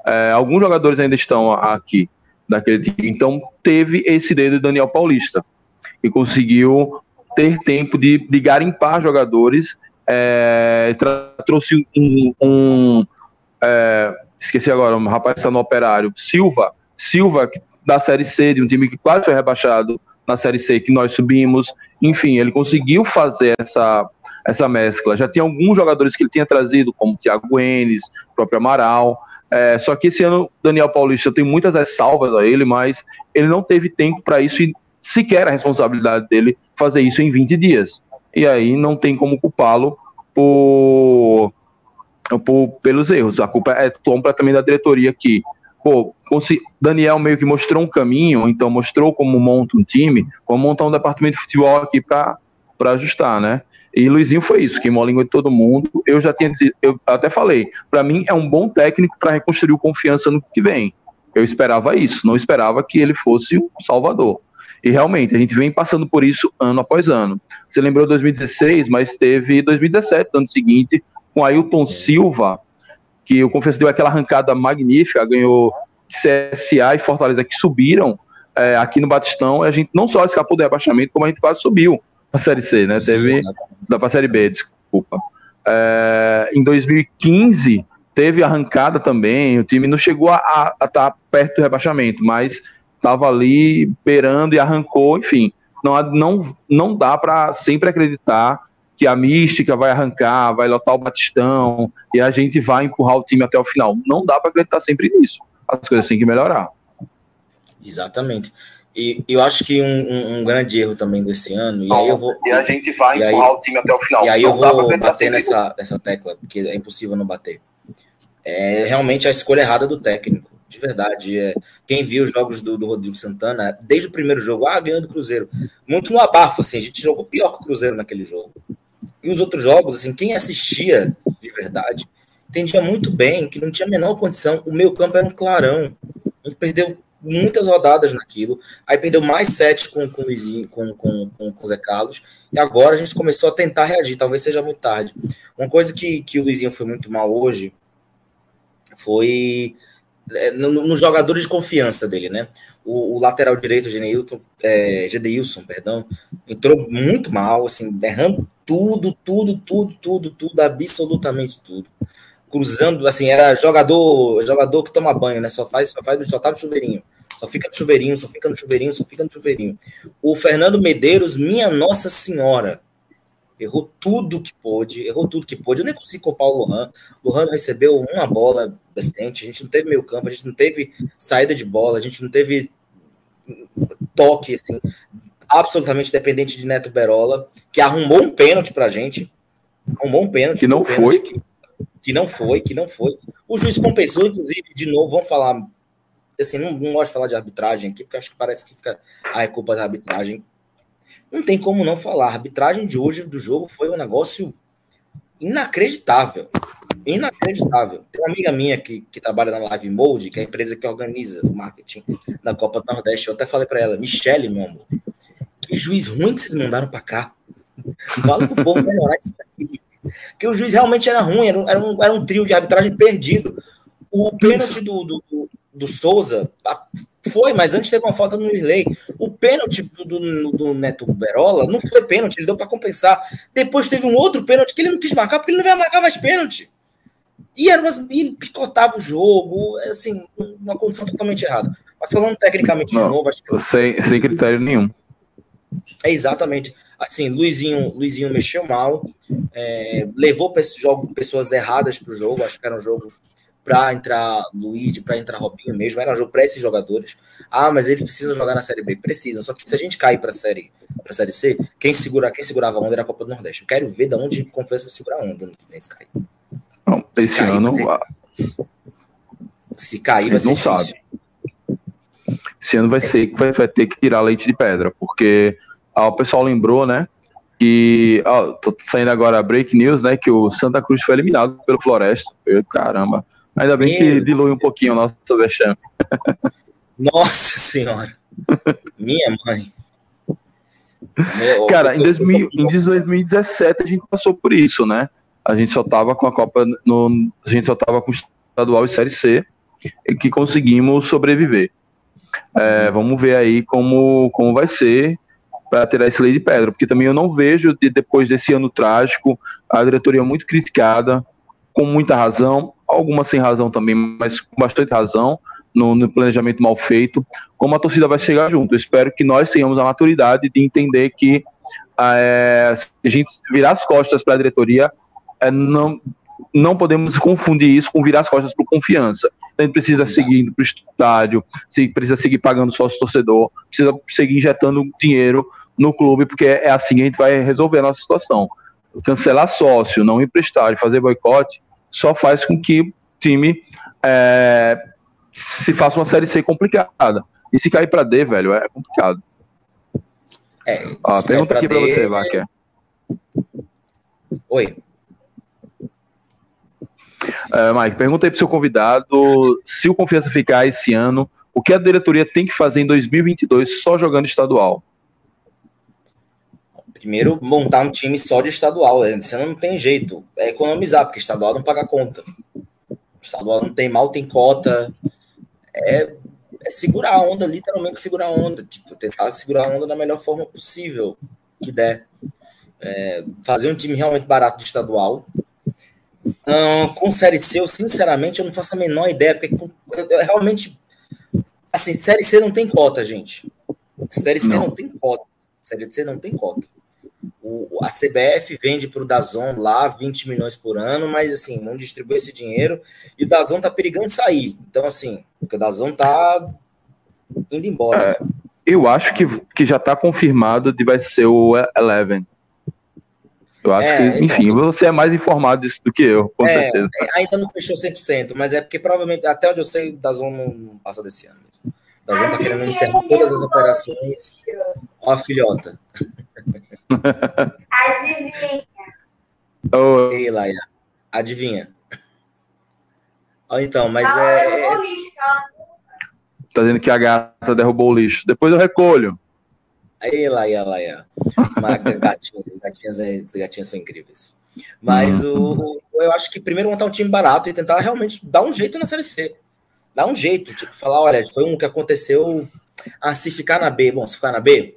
A: é, alguns jogadores ainda estão aqui daquele time. Então, teve esse dedo de Daniel Paulista, e conseguiu ter tempo de, de garimpar jogadores, é, trouxe um, um é, esqueci agora, um rapaz está no operário, Silva, Silva, que da Série C, de um time que quase foi rebaixado na Série C, que nós subimos. Enfim, ele conseguiu fazer essa, essa mescla. Já tinha alguns jogadores que ele tinha trazido, como Thiago Enes, próprio Amaral. É, só que esse ano, Daniel Paulista tem muitas ressalvas a ele, mas ele não teve tempo para isso e sequer a responsabilidade dele fazer isso em 20 dias. E aí não tem como culpá-lo por, por, pelos erros. A culpa é completamente da diretoria que pô, Daniel meio que mostrou um caminho, então mostrou como monta um time, como montar um departamento de futebol aqui para ajustar, né? E Luizinho foi isso, queimou a língua de todo mundo. Eu já tinha eu até falei, para mim é um bom técnico para reconstruir o confiança no que vem. Eu esperava isso, não esperava que ele fosse o Salvador. E realmente, a gente vem passando por isso ano após ano. Você lembrou 2016, mas teve 2017, ano seguinte, com Ailton Silva, que o Confiança deu aquela arrancada magnífica, ganhou CSA e Fortaleza que subiram é, aqui no Batistão, e a gente não só escapou do rebaixamento, como a gente quase subiu para a Série C, né? Sim, teve da para a Série B, desculpa. É, em 2015 teve arrancada também, o time não chegou a estar tá perto do rebaixamento, mas estava ali beirando e arrancou, enfim. Não, não, não dá para sempre acreditar que a mística vai arrancar, vai lotar o Batistão e a gente vai empurrar o time até o final. Não dá para acreditar sempre nisso. As coisas têm que melhorar.
B: Exatamente. E eu acho que um, um, um, grande erro também desse ano, e aí eu vou.
A: E a gente vai empurrar aí, o time até o final.
B: E aí eu vou bater nessa, nessa tecla, porque é impossível não bater. É realmente a escolha errada do técnico, de verdade. É, quem viu os jogos do, do Rodrigo Santana, desde o primeiro jogo, ah, ganhando o Cruzeiro. Muito no abafa, assim, a gente jogou pior que o Cruzeiro naquele jogo. E os outros jogos, assim, quem assistia de verdade, entendia muito bem que não tinha a menor condição. O meio campo era um clarão. A gente perdeu muitas rodadas naquilo. Aí perdeu mais sete com, com o Luizinho, com, com, com, com o Zé Carlos. E agora a gente começou a tentar reagir. Talvez seja muito tarde. Uma coisa que, que o Luizinho foi muito mal hoje foi é, nos no jogadores de confiança dele, né? O, o lateral direito, Gedeilson, é, Gedeilson, perdão, entrou muito mal, assim, errando tudo, tudo, tudo, tudo, tudo, absolutamente tudo cruzando, assim, era jogador, jogador que toma banho, né? Só faz, só faz, só tá no chuveirinho. Só fica no chuveirinho, só fica no chuveirinho, só fica no chuveirinho. O Fernando Medeiros, minha Nossa Senhora, errou tudo que pôde, errou tudo que pôde. Eu nem consigo culpar o Lohan. O Lohan recebeu uma bola decente, a gente não teve meio campo, a gente não teve saída de bola, a gente não teve toque, assim, absolutamente dependente de Neto Berola, que arrumou um pênalti pra gente. Arrumou um pênalti.
A: Que não
B: um
A: foi.
B: Que, que não foi, que não foi. O juiz compensou, inclusive, de novo, vamos falar. Assim, não, não gosto de falar de arbitragem aqui, porque acho que parece que fica. É culpa da arbitragem. Não tem como não falar. A arbitragem de hoje do jogo foi um negócio inacreditável. Inacreditável. Tem uma amiga minha que, que trabalha na Live Mode, que é a empresa que organiza o marketing da Copa do Nordeste. Eu até falei para ela, Michele, meu amor, que juiz ruim que vocês mandaram para cá. Fala pro povo melhorar isso aqui que o juiz realmente era ruim, era um, era um, era um trio de arbitragem perdido. O pênalti do, do, do, Souza foi, mas antes teve uma falta no Lirley. O pênalti do, do, do, Neto Berola não foi pênalti, ele deu para compensar. Depois teve um outro pênalti que ele não quis marcar, porque ele não ia marcar mais pênalti. E era umas, ele picotava o jogo, assim, uma condição totalmente errada. Mas falando tecnicamente
A: não,
B: de novo, acho
A: que. Sem, sem critério nenhum.
B: É exatamente assim, Luizinho, Luizinho mexeu mal, é, levou pessoas erradas para o jogo, acho que era um jogo para entrar Luiz, para entrar Robinho mesmo, era um jogo para esses jogadores. Ah, mas eles precisam jogar na Série B, precisam. Só que se a gente cair para a série, para série C, quem segura, quem segurava a onda era a Copa do Nordeste. Eu quero ver de onde confesso vai segurar a onda no que vem se cair.
A: Não, esse cair, ano
B: se cair vai ser
A: não difícil. sabe. Esse ano vai ser que vai, vai ter que tirar leite de pedra, porque ah, o pessoal lembrou, né? Que ó, tô saindo agora a break news, né? Que o Santa Cruz foi eliminado pelo Floresta. Eu, caramba. Ainda bem Meu que dilui um pouquinho o nosso vexame.
B: Nossa senhora. Minha mãe.
A: Meu, Cara, em, 2000, em 2017 a gente passou por isso, né? A gente só tava com a Copa no, a gente só tava com o estadual e série C e que conseguimos sobreviver. É, vamos ver aí como, como vai ser para tirar esse lei de pedra, porque também eu não vejo, de, depois desse ano trágico, a diretoria muito criticada, com muita razão, alguma sem razão também, mas com bastante razão, no, no, planejamento mal feito, como a torcida vai chegar junto. Eu espero que nós tenhamos a maturidade de entender que é, se a gente virar as costas para a diretoria, é, não, não podemos confundir isso com virar as costas para confiança. A gente precisa seguir indo para o estádio, precisa seguir pagando sócio torcedor, precisa seguir injetando dinheiro no clube, porque é assim que a gente vai resolver a nossa situação. Cancelar sócio, não emprestar e fazer boicote só faz com que o time é, se faça uma série C complicada. E se cair para D, velho, é complicado.
B: É,
A: Ó, pergunta aqui para você, Vaquer.
B: Oi.
A: Uh, Mike, pergunta aí pro seu convidado se o Confiança ficar esse ano O que a diretoria tem que fazer em 2022 só jogando estadual?
B: Primeiro, montar um time só de estadual. Você não tem jeito. É economizar, porque estadual não paga conta. Estadual não tem mal, tem cota. É, é segurar a onda, literalmente segurar a onda. Tipo, tentar segurar a onda da melhor forma possível que der. É, fazer um time realmente barato de estadual. Com Série C, eu sinceramente eu não faço a menor ideia, porque eu, eu, realmente. Assim, Série C não tem cota, gente. Série C não, não tem cota. Série C não tem cota. O, a CBF vende para o Dazon lá 20 milhões por ano, mas assim, não distribui esse dinheiro e o Dazon tá perigando sair. Então, assim, porque o Dazon tá indo embora. É,
A: eu acho que, que já está confirmado de vai ser o Eleven. Eu acho é, que, então, enfim, então, você é mais informado disso do que eu, com é, certeza.
B: É, ainda não fechou 100%, mas é porque provavelmente, até onde eu sei, o Dazon não passa desse ano. O Dazon tá querendo encerrar todas as operações. Ó, a filhota.
C: Adivinha.
B: Oh. Ei, Laia. Adivinha. Ó, então, mas é.
A: Tá dizendo que a gata derrubou o lixo. Depois eu recolho.
B: Aí, Laia, Laia. gatinhas, gatinhas, gatinhas são incríveis. Mas o, eu acho que primeiro montar um time barato e tentar realmente dar um jeito na Série C. Dar um jeito, tipo, falar, olha, foi um que aconteceu. Ah, se ficar na B, bom, se ficar na B,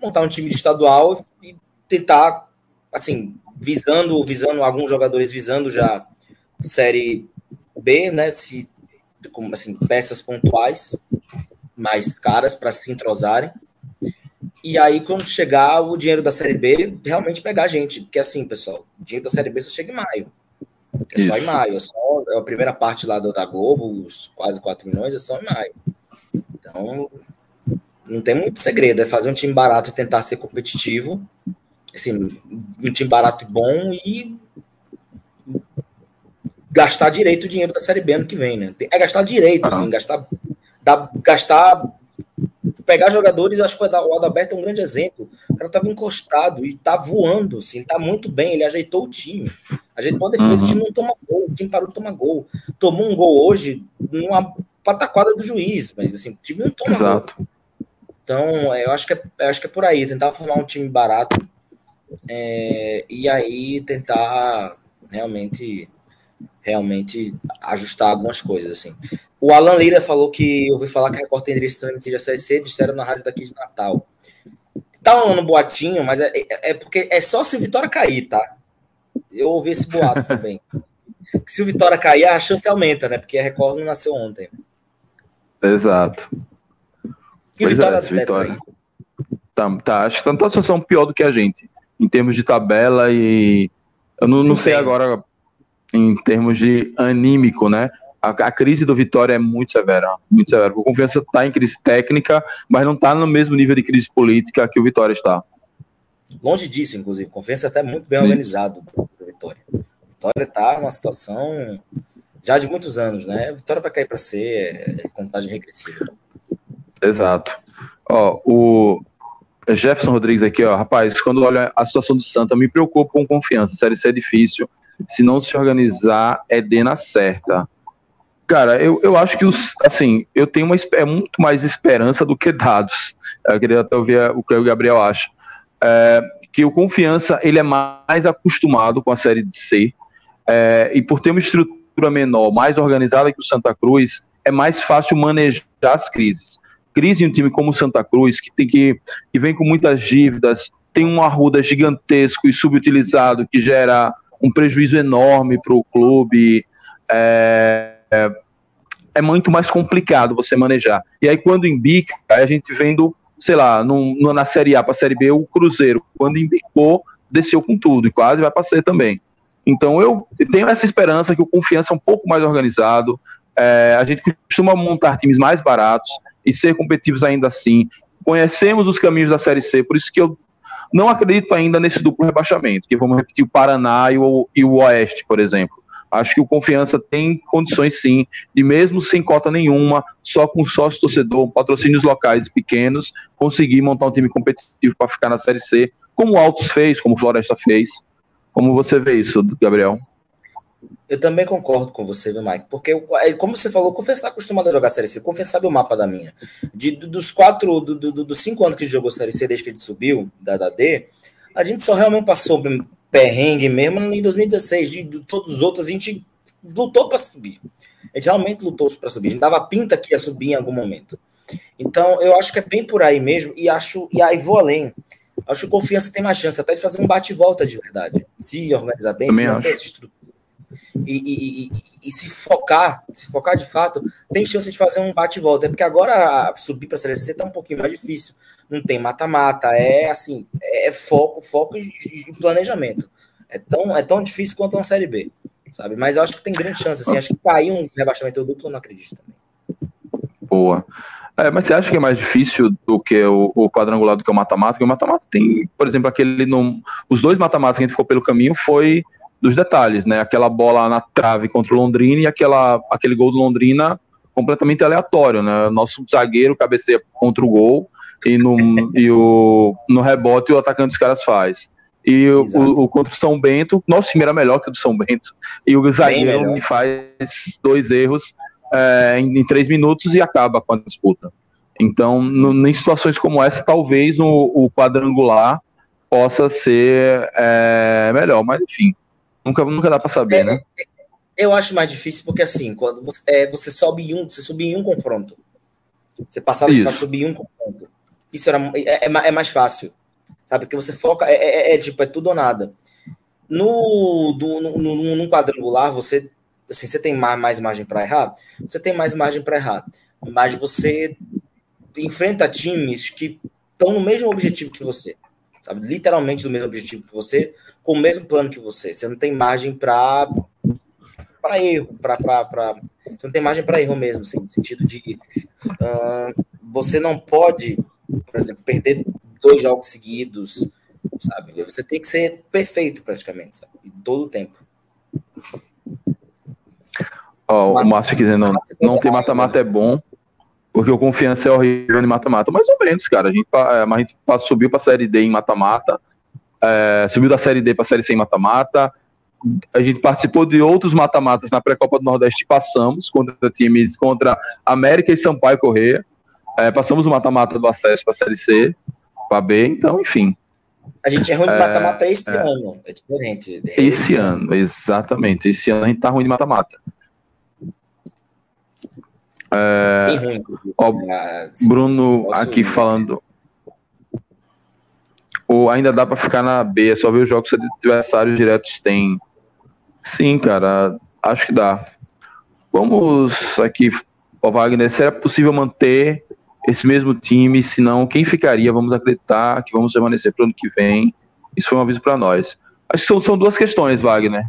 B: montar um time de estadual e tentar, assim, visando, visando alguns jogadores visando já série B, né? Se, como assim, peças pontuais mais caras para se entrosarem. E aí, quando chegar o dinheiro da Série B, realmente pegar a gente. Porque assim, pessoal, o dinheiro da Série B só chega em maio. É só em maio. É, só, é a primeira parte lá da Globo, os quase 4 milhões, é só em maio. Então, não tem muito segredo, é fazer um time barato e tentar ser competitivo. Assim, um time barato e bom e gastar direito o dinheiro da Série B ano que vem, né? É gastar direito, assim, gastar, gastar, pegar jogadores, acho que o Adalberto é um grande exemplo. O cara tava encostado e tá voando, assim, ele tá muito bem, ele ajeitou o time. Ajeitou a defesa, uhum. o time não toma gol, o time parou de tomar gol. Tomou um gol hoje numa pataquada do juiz, mas assim, o time não toma Exato. gol. Então, é, eu acho que é, eu acho que é por aí, tentar formar um time barato é, e aí tentar realmente realmente ajustar algumas coisas assim. O Alan Lira falou que ouviu falar que a Record tem direito de a CSC, disseram na rádio daqui de Natal. Tá rolando um boatinho, mas é, é, é, porque é só se o Vitória cair, tá? Eu ouvi esse boato também. se o Vitória cair, a chance aumenta, né? Porque a Record não nasceu ontem.
A: Exato. E pois Vitória, é, Vitória. Tá, tá, acho que tá numa situação pior do que a gente, em termos de tabela e. Eu não, não sei agora em termos de anímico, né? A, a, crise do Vitória é muito severa, muito severa. A confiança está em crise técnica, mas não está no mesmo nível de crise política que o Vitória está.
B: Longe disso, inclusive. Confiança até muito bem Sim. organizado do Vitória. Vitória está numa situação já de muitos anos, né? A Vitória vai cair para ser é, contagem regressiva.
A: Exato. Ó, o Jefferson Rodrigues aqui, ó, rapaz, quando olha a situação do Santa, me preocupa com confiança. Série C é difícil. Se não se organizar, é Dena certa. Cara, eu, eu acho que os, assim, eu tenho uma, é muito mais esperança do que dados. Eu queria até ouvir o que o Gabriel acha. É, que o Confiança ele é mais acostumado com a série de C é, e por ter uma estrutura menor, mais organizada que o Santa Cruz, é mais fácil manejar as crises crise em um time como o Santa Cruz, que, tem que, que vem com muitas dívidas, tem um arruda gigantesco e subutilizado que gera um prejuízo enorme para o clube, é, é, é, muito mais complicado você manejar. E aí, quando embica, a gente vendo, sei lá, no, na Série A para a Série B, o Cruzeiro, quando embicou, desceu com tudo e quase vai para C também. Então, eu tenho essa esperança que o Confiança é um pouco mais organizado. É, a gente costuma montar times mais baratos e ser competitivos ainda assim. Conhecemos os caminhos da Série C, por isso que eu não acredito ainda nesse duplo rebaixamento, que vamos repetir o Paraná e o, e o Oeste, por exemplo. Acho que o Confiança tem condições sim, de mesmo sem cota nenhuma, só com sócio torcedor, patrocínios locais pequenos, conseguir montar um time competitivo para ficar na Série C, como o Altos fez, como o Floresta fez. Como você vê isso, Gabriel?
B: Eu também concordo com você, viu, Mike? Porque, é, como você falou, o Confiança está acostumado a jogar Série C. Confiança sabe o mapa da minha. De, dos quatro, do, do, dos cinco anos que jogou Série C, desde que gente subiu, da, da D, a gente só realmente passou perrengue mesmo em 2016. De, de todos os outros, a gente lutou para subir. A gente realmente lutou para subir. A gente dava pinta que ia subir em algum momento. Então, eu acho que é bem por aí mesmo. E acho, e aí vou além. Acho que Confiança tem mais chance até de fazer um bate-volta de verdade. Se organizar bem, Também se manter essa estrutura e, e, e, se focar, se focar de fato, tem chance de fazer um bate-volta. É porque agora subir para a Série C está um pouquinho mais difícil. Não tem mata-mata, é assim, é foco, foco e planejamento. É tão, é tão difícil quanto uma Série B, sabe? Mas eu acho que tem grande chance. Assim, acho que cair um rebaixamento duplo, eu não acredito também.
A: Boa. É, mas você acha que é mais difícil do que o, o quadrangular do que o mata-mata? Porque o mata-mata tem, por exemplo, aquele. No, os dois mata-matas que a gente ficou pelo caminho foi dos detalhes, né? Aquela bola na trave contra o Londrina e aquela, aquele gol do Londrina completamente aleatório, né? Nosso zagueiro cabeceia contra o gol e no, e o, no rebote o atacante dos caras faz. E o, o, contra o São Bento, nosso time era melhor que o do São Bento. E o zagueiro me faz dois erros é, em, em, três minutos e acaba com a disputa. Então, no, em situações como essa, talvez o, o quadrangular possa ser é, melhor, mas enfim, Nunca, nunca dá para saber, é, né?
B: Eu acho mais difícil porque assim, quando você, é, você sobe em um, você sobe em um confronto. Você passava para subir em um confronto. Isso era, é, é, é, mais fácil. Sabe? Porque você foca, é, é, é, tipo, é tudo ou nada. No, do, no, no, no quadrangular, você, assim, você tem mais, mais margem para errar? Você tem mais margem para errar. Mas você enfrenta times que estão no mesmo objetivo que você sabe? Literalmente do mesmo objetivo que você, com o mesmo plano que você. Você não tem margem para para erro, para você não tem margem para erro mesmo, assim, no sentido de uh, você não pode, por exemplo, perder dois jogos seguidos, sabe? Você tem que ser perfeito praticamente, sabe? Todo o tempo.
A: Oh, o Márcio dizendo, não, não tem mata-mata é bom, porque o Confiança é horrível em mata-mata. Mais ou menos, cara. A gente, é, a gente subiu para a Série D em mata-mata, é, subiu da Série D para a Série C em mata-mata. A gente participou de outros mata-matas na pré-copa do Nordeste e passamos contra times, contra América e Sampaio Correia. É, passamos o mata-mata do acesso para a Série C, para B, então, enfim.
B: A gente é ruim de mata-mata esse é, ano, é diferente.
A: Esse, esse ano, ano, exatamente. Esse ano a gente tá ruim de mata-mata. É, ruim, ó, ah, Bruno aqui falando. Ou ainda dá para ficar na B, é só ver os jogos que os adversários diretos têm. Sim, cara, acho que dá. Vamos aqui, ó, Wagner, será possível manter esse mesmo time? Se não, quem ficaria? Vamos acreditar que vamos permanecer para o ano que vem. Isso foi um aviso para nós. Acho que são, são duas questões, Wagner.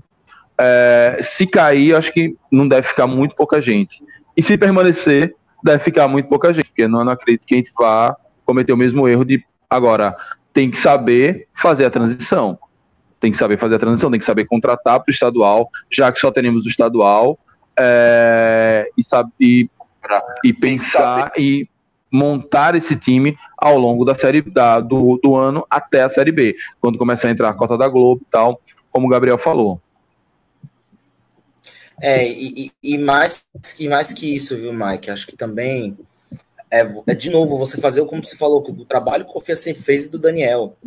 A: É, se cair, acho que não deve ficar muito pouca gente. E se permanecer, deve ficar muito pouca gente, porque não, não acredito que a gente vá cometer o mesmo erro de. Agora, tem que saber fazer a transição. Tem que saber fazer a transição, tem que saber contratar para o estadual, já que só teremos o estadual, é, e, sabe, e, e pensar e montar esse time ao longo da série da, do, do ano até a série B, quando começar a entrar a cota da Globo e tal, como o Gabriel falou.
B: É, e, e, mais, e mais que isso, viu, Mike? Acho que também é, é de novo você fazer, como você falou, o trabalho que o Confiança sempre fez do Daniel,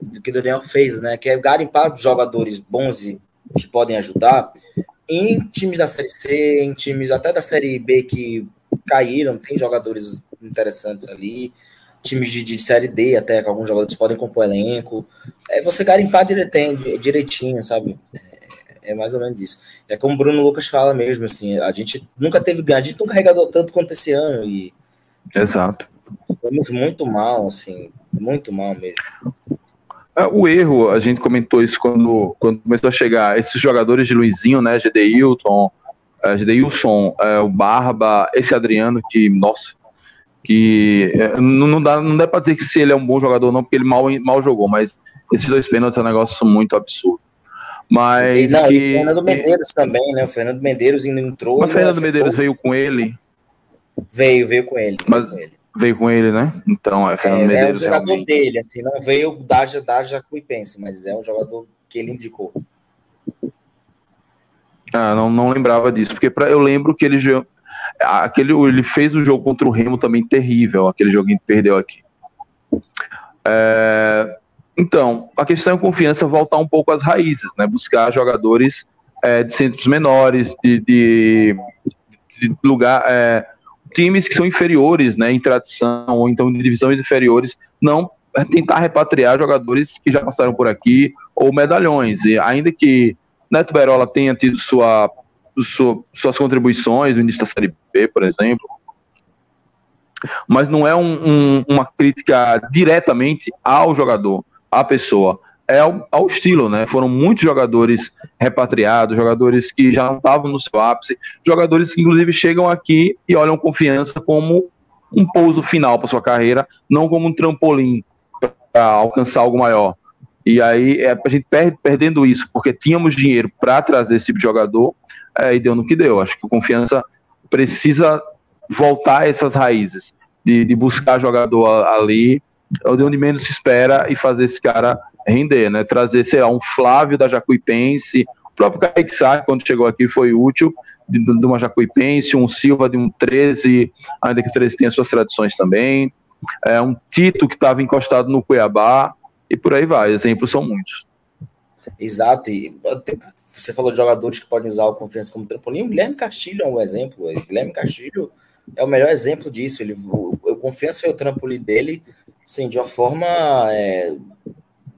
B: do que o Daniel fez, né? Que é garimpar jogadores bons e que podem ajudar em times da Série C, em times até da Série B que caíram, tem jogadores interessantes ali, times de, de Série D até, que alguns jogadores podem compor elenco. É você garimpar direitinho, direitinho sabe? É, é mais ou menos isso. É como o Bruno Lucas fala mesmo, assim, a gente nunca teve ganho, a gente nunca arrecadou tanto quanto esse ano e
A: Exato.
B: Estamos muito mal, assim, muito mal mesmo.
A: É, o erro, a gente comentou isso quando, quando começou a chegar esses jogadores de Luizinho, né, Gedeilton, é, Gedeilson, é, o Barba, esse Adriano, que, nossa, que não, não dá, não dá pra dizer que se ele é um bom jogador ou não, porque ele mal, mal jogou, mas esses dois pênaltis é um negócio muito absurdo. Mas.
B: Não, que... e o Fernando Medeiros também, né? O Fernando Medeiros entrou.
A: Mas o Fernando Medeiros veio com ele.
B: Veio, veio com ele.
A: Mas
B: com ele.
A: veio com ele, né? Então, é Fernando é, Medeiros.
B: É o jogador realmente. dele, assim, não veio da da Jacuipense, mas é um jogador que ele indicou.
A: Ah, não, não lembrava disso, porque pra, eu lembro que ele, aquele, ele fez um jogo contra o Remo também terrível, aquele joguinho que perdeu aqui. É, então, a questão é confiança voltar um pouco às raízes, né? Buscar jogadores é, de centros menores, de, de, de lugar, é, times que são inferiores, né, em tradição ou então de divisões inferiores, não tentar repatriar jogadores que já passaram por aqui ou medalhões. E ainda que Neto Berola tenha tido sua, sua, suas contribuições no início da Série B, por exemplo, mas não é um, um, uma crítica diretamente ao jogador, à pessoa é ao, ao, estilo, né? Foram muitos jogadores repatriados, jogadores que já não estavam no seu ápice, jogadores que inclusive chegam aqui e olham confiança como um pouso final para sua carreira, não como um trampolim para alcançar algo maior. E aí é, a gente perde, perdendo isso, porque tínhamos dinheiro para trazer esse tipo de jogador, é, e deu no que deu. Acho que o confiança precisa voltar a essas raízes, de, de buscar jogador ali, de onde menos se espera, e fazer esse cara render, né? Trazer, sei lá, um Flávio da Jacuipense, o próprio Kaique Sá, quando chegou aqui, foi útil, de, de uma Jacuipense, um Silva de um 13, ainda que o 13 tenha suas tradições também, é, um Tito que estava encostado no Cuiabá, e por aí vai, exemplos são muitos.
B: Exato, e você falou de jogadores que podem usar o confiança como trampolim, o Guilherme Castilho é um exemplo, o Guilherme Castilho é o melhor exemplo disso, ele, o confiança foi o trampolim dele, assim, de uma forma é,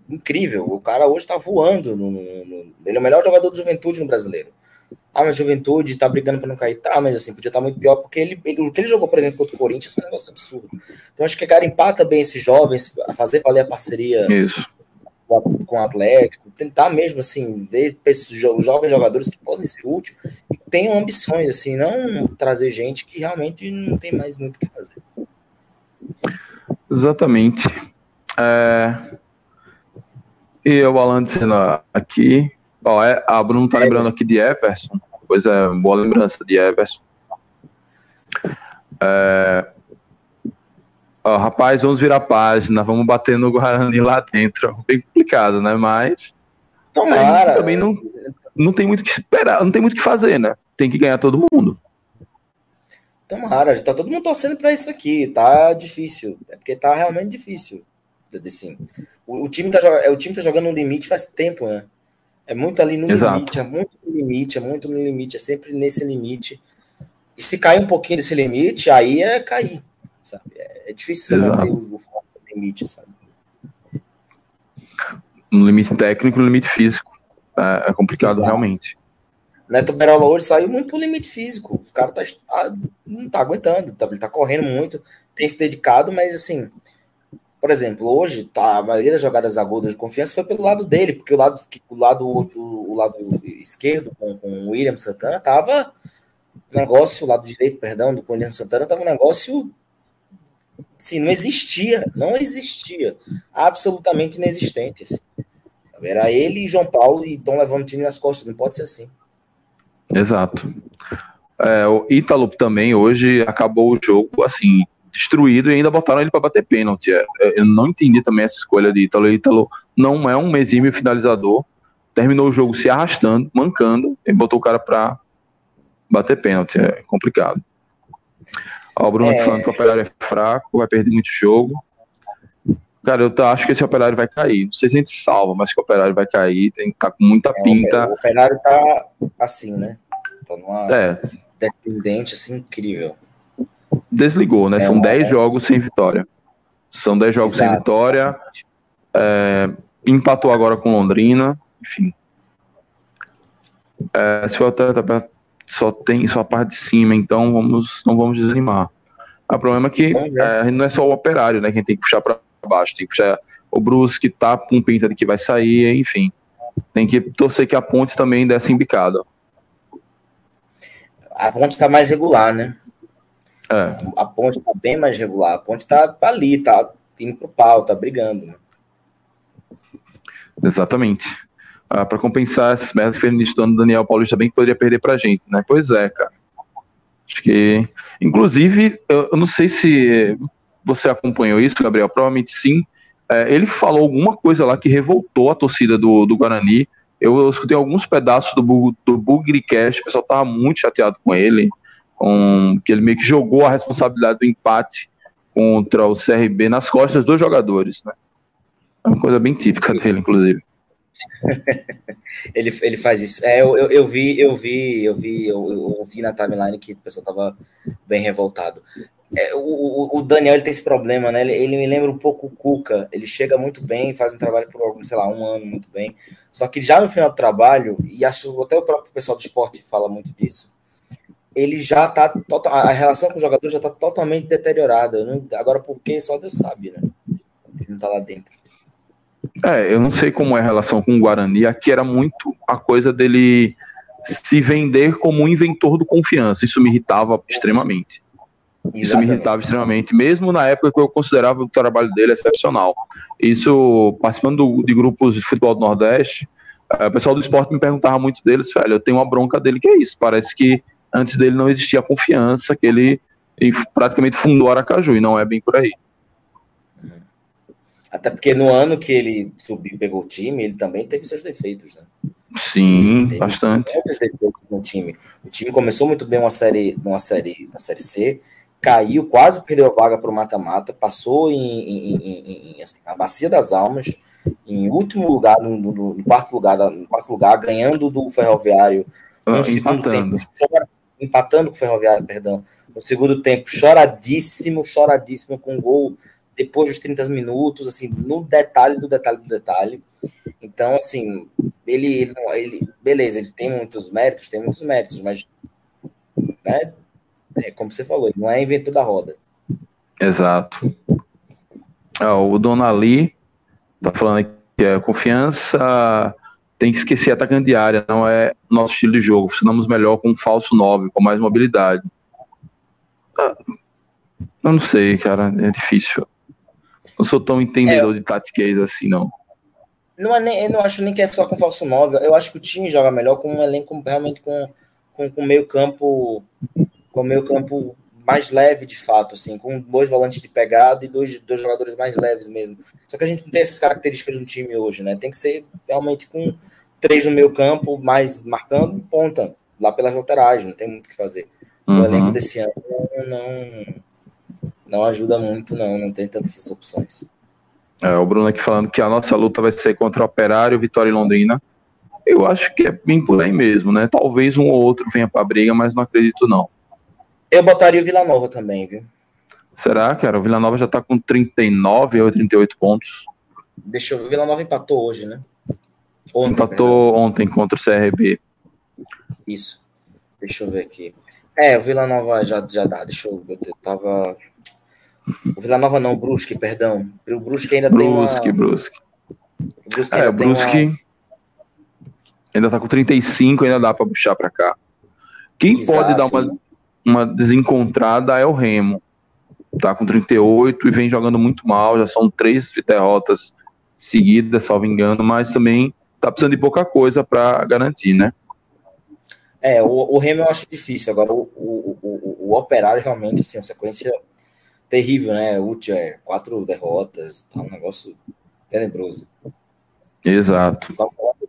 B: incrível. O cara hoje está voando. No, no, ele é o melhor jogador do Juventude no brasileiro. Ah, mas Juventude tá brigando para não cair. Tá, mas assim, podia estar tá muito pior, porque ele, ele, o que ele jogou, por exemplo, contra o Corinthians foi um negócio absurdo. Então, acho que garimpar também esses jovens, fazer valer a parceria
A: Isso.
B: Com, o Atlético, tentar mesmo, assim, ver esses jovens jogadores que podem ser úteis tenham ambições, assim, não trazer gente que realmente não tem mais muito o que fazer.
A: Exatamente. É, e o Alan dizendo aqui. Ó, é, a Bruno tá lembrando aqui de Everson. Pois é, boa lembrança de Everson. É, ó, rapaz, vamos virar página, vamos bater no Guarani lá dentro. Bem complicado, né? Mas.
B: Tomara.
A: Também não, não tem muito que esperar, não tem muito que fazer, né? Tem que ganhar todo mundo.
B: Tomara, tá todo mundo torcendo para isso aqui, tá difícil. É porque tá realmente difícil. Assim, o, o, time tá, é, o time tá jogando no limite faz tempo, né? É muito ali no Exato. limite, é muito no limite, é muito no limite, é sempre nesse limite. E se cair um pouquinho desse limite, aí é cair, sabe? É, é difícil você Exato. manter o, o limite, sabe?
A: No limite técnico, no limite físico. É, é complicado Exato. realmente.
B: Neto Berola hoje saiu muito pro limite físico. O cara tá, tá, não tá aguentando, tá, ele tá correndo muito, tem se dedicado, mas assim, por exemplo, hoje tá, a maioria das jogadas agudas de confiança foi pelo lado dele, porque o lado, o lado, o lado esquerdo com, com o William Santana tava um negócio, o lado direito, perdão, do William Santana tava um negócio assim, não existia, não existia, absolutamente inexistente. Assim, Era ele e João Paulo e estão levando o time nas costas, não pode ser assim.
A: Exato. É, o Ítalo também hoje acabou o jogo assim destruído e ainda botaram ele para bater pênalti. É, é, eu não entendi também essa escolha de Ítalo. Ítalo não é um exímio finalizador. Terminou o jogo se arrastando, mancando, e botou o cara para bater pênalti. É complicado. Ó, o Bruno é... falando que o operário é fraco, vai perder muito jogo. Cara, eu acho que esse operário vai cair. Não sei se a gente salva, mas que o operário vai cair. Tem que tá com muita é, pinta.
B: O operário tá assim, né? Tá numa é. descendente assim incrível
A: desligou, né? É São 10 jogos sem vitória. São 10 jogos Exato. sem vitória. É, empatou agora com Londrina, enfim. É, se o atleta só tem só a parte de cima, então vamos, não vamos desanimar. O problema é que é, não é só o operário, né? Quem tem que puxar para baixo, tem que puxar o Bruce que tá com pinta de que vai sair, enfim. Tem que torcer que a ponte também desse embicada.
B: A ponte tá mais regular, né? É. A ponte está bem mais regular. A ponte está ali, está indo para o pau, está brigando. Né?
A: Exatamente. Ah, para compensar essas merdas que fez no início do ano, Daniel Paulista bem que poderia perder para a gente, né? Pois é, cara. Acho que, inclusive, eu, eu, não sei se você acompanhou isso, Gabriel, provavelmente sim. É, ele falou alguma coisa lá que revoltou a torcida do, do Guarani Eu, eu escutei alguns pedaços do, do Bugricast, o pessoal tava muito chateado com ele, com, que ele meio que jogou a responsabilidade do empate contra o CRB nas costas dos jogadores, né? É uma coisa bem típica dele, inclusive.
B: ele, ele faz isso. É, eu, eu, eu, vi, eu vi, eu vi, eu, eu vi na timeline que o pessoal tava bem revoltado. É, o, o, Daniel ele tem esse problema, né? Ele, ele, me lembra um pouco o Cuca. Ele chega muito bem, faz um trabalho por sei lá, um ano muito bem. Só que já no final do trabalho, e acho até o próprio pessoal do esporte fala muito disso, ele já tá. A relação com o jogador já tá totalmente deteriorada. Não, agora, por quê? Só Deus sabe, né? Ele não tá lá dentro.
A: É, eu não sei como é a relação com o Guarani. Aqui era muito a coisa dele se vender como um inventor do confiança. Isso me irritava extremamente. Exatamente. Isso me irritava extremamente, mesmo na época que eu considerava o trabalho dele excepcional. Isso, participando de grupos de futebol do Nordeste, eh, o pessoal do esporte me perguntava muito deles, velho, eu tenho uma bronca dele que é isso, parece que antes dele não existia confiança, que ele praticamente fundou Aracaju, e não é bem por aí.
B: Até porque no ano que ele subiu e pegou o time, ele também teve seus defeitos, né?
A: Sim, teve bastante.
B: Muitos defeitos no time. O time começou muito bem uma série, uma série, na série C, caiu, quase perdeu a vaga para o mata-mata, passou em, em, em, assim, bacia das almas, em último lugar, no, no, no, quarto lugar, no quarto lugar, ganhando do Ferroviário no ah, segundo tempo, chora, empatando com o Ferroviário, perdão. No segundo tempo, choradíssimo, choradíssimo, com gol depois dos 30 minutos, assim, no detalhe do detalhe do detalhe. Então, assim, ele, ele, ele beleza, ele tem muitos méritos, tem muitos méritos, mas né, é como você falou, não é inventor da roda.
A: Exato. o Donali tá falando que a confiança tem que esquecer atacante de área, não é nosso estilo de jogo. Funcionamos melhor com um falso 9, com mais mobilidade. Ah, eu não sei, cara, é difícil. Não sou tão entendedor é, de tatiquez assim, não.
B: Não é nem, eu não acho nem que é só com falso 9. Eu acho que o time joga melhor com um elenco realmente com, com, com meio campo com meio campo mais leve de fato, assim, com dois volantes de pegada e dois, dois jogadores mais leves mesmo. Só que a gente não tem essas características no time hoje, né? Tem que ser realmente com três no meio campo, mais marcando ponta, lá pelas laterais, não tem muito o que fazer. Uhum. O elenco desse ano não, não ajuda muito, não, não tem tantas opções.
A: É, o Bruno aqui falando que a nossa luta vai ser contra o Operário, Vitória e Londrina. Eu acho que é bem por aí mesmo, né? Talvez um ou outro venha para a briga, mas não acredito não.
B: Eu botaria o Vila Nova também, viu?
A: Será, cara? O Vila Nova já tá com 39 ou 38 pontos.
B: Deixa eu ver. O Vila Nova empatou hoje, né?
A: Ontem, empatou perdão. ontem contra o CRB.
B: Isso. Deixa eu ver aqui. É, o Vila Nova já, já dá. Deixa eu ver. Eu tava. O Vila Nova não, o Brusque, perdão. O Brusque ainda
A: Brusque,
B: tem uma.
A: Brusque, Brusque. O Brusque é, ainda o Brusque uma... ainda tá com 35, ainda dá para puxar para cá. Quem Exato. pode dar uma uma desencontrada é o Remo. Tá com 38 e vem jogando muito mal, já são três derrotas seguidas, salvo engano, mas também tá precisando de pouca coisa para garantir, né?
B: É, o, o Remo eu acho difícil. Agora, o, o, o, o Operário realmente, assim, a sequência terrível, né? Útil, é quatro derrotas, tá um negócio tenebroso.
A: Exato.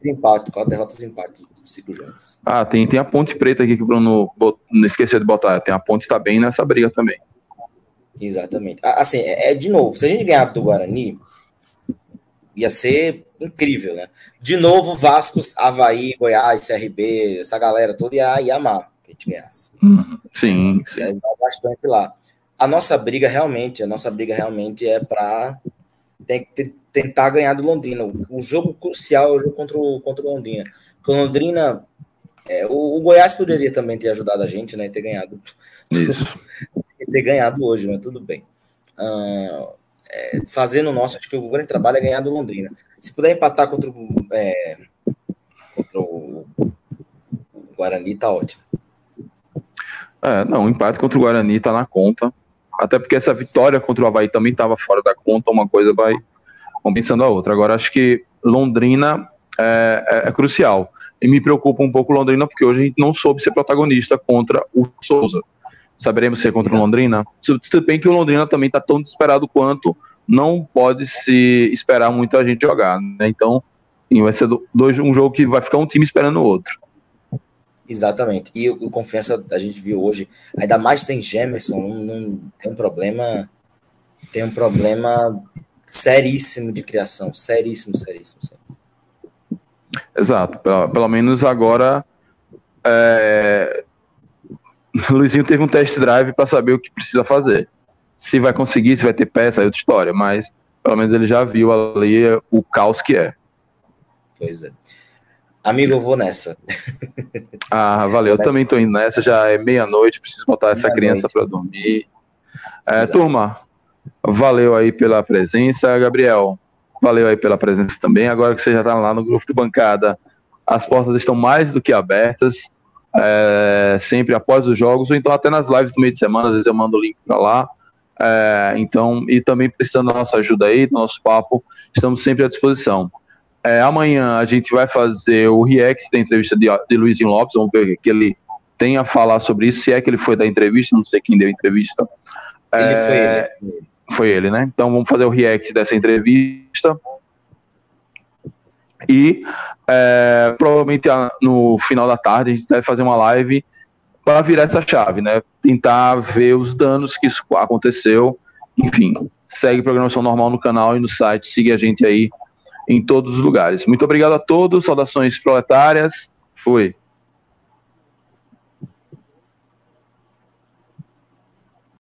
B: De empate, quatro derrotas de empate dos cinco jogos.
A: Ah, tem, tem a Ponte Preta aqui que o Bruno não esqueceu de botar. Tem a Ponte tá bem nessa briga também.
B: Exatamente. Assim, é, é de novo, se a gente ganhar do Guarani, ia ser incrível, né? De novo, Vasco, Havaí, Goiás, CRB, essa galera toda ia, ia amar que a gente ganhasse.
A: Sim, sim. Ia
B: bastante lá. A nossa briga realmente, a nossa briga realmente é para tem que tentar ganhar do Londrina. O jogo crucial é o jogo contra o, contra o Londrina. Porque o Londrina. É, o, o, Goiás poderia também ter ajudado a gente, né? E ter ganhado.
A: Isso.
B: ter ganhado hoje, mas tudo bem. Uh, é, fazendo o nosso, acho que o grande trabalho é ganhar do Londrina. Se puder empatar contra o, é, contra o, o Guarani, tá ótimo.
A: É, não, o empate contra o Guarani tá na conta. Até porque essa vitória contra o Havaí também estava fora da conta, uma coisa vai compensando a outra. Agora, acho que Londrina é, é, é, crucial. E me preocupa um pouco Londrina, porque hoje a gente não soube ser protagonista contra o Souza. Saberemos ser contra o Londrina? Tudo bem que o Londrina também está tão desesperado quanto, não pode se esperar muito a gente jogar. Né? Então, vai ser dois, um jogo que vai ficar um time esperando o outro.
B: Exatamente. E o, Confiança, a gente viu hoje, ainda mais sem Gemerson, não, não, tem um problema. Tem um problema seríssimo de criação. Seríssimo, seríssimo. seríssimo.
A: Exato. Pelo, pelo menos agora. É... Luizinho teve um test drive para saber o que precisa fazer. Se vai conseguir, se vai ter peça, é outra história. Mas pelo menos ele já viu ali o caos que é.
B: Pois é. Amigo, eu vou nessa.
A: Ah, valeu. Eu também estou indo nessa. Já é meia-noite, preciso botar essa criança para dormir. É, turma, valeu aí pela presença. Gabriel, valeu aí pela presença também. Agora que você já está lá no grupo de bancada, as portas estão mais do que abertas. É, sempre após os jogos, ou então até nas lives do meio de semana, às vezes eu mando o link para lá. É, então, e também precisando da nossa ajuda aí, do nosso papo, estamos sempre à disposição. É, amanhã a gente vai fazer o react da entrevista de, de Luizinho Lopes, vamos ver o que ele tem a falar sobre isso, se é que ele foi da entrevista, não sei quem deu a entrevista. Ele é, foi ele. Foi ele, né? Então vamos fazer o react dessa entrevista. E é, provavelmente no final da tarde a gente deve fazer uma live para virar essa chave, né? Tentar ver os danos que isso aconteceu. Enfim, segue programação normal no canal e no site, siga a gente aí em todos os lugares. Muito obrigado a todos, saudações proletárias. Fui.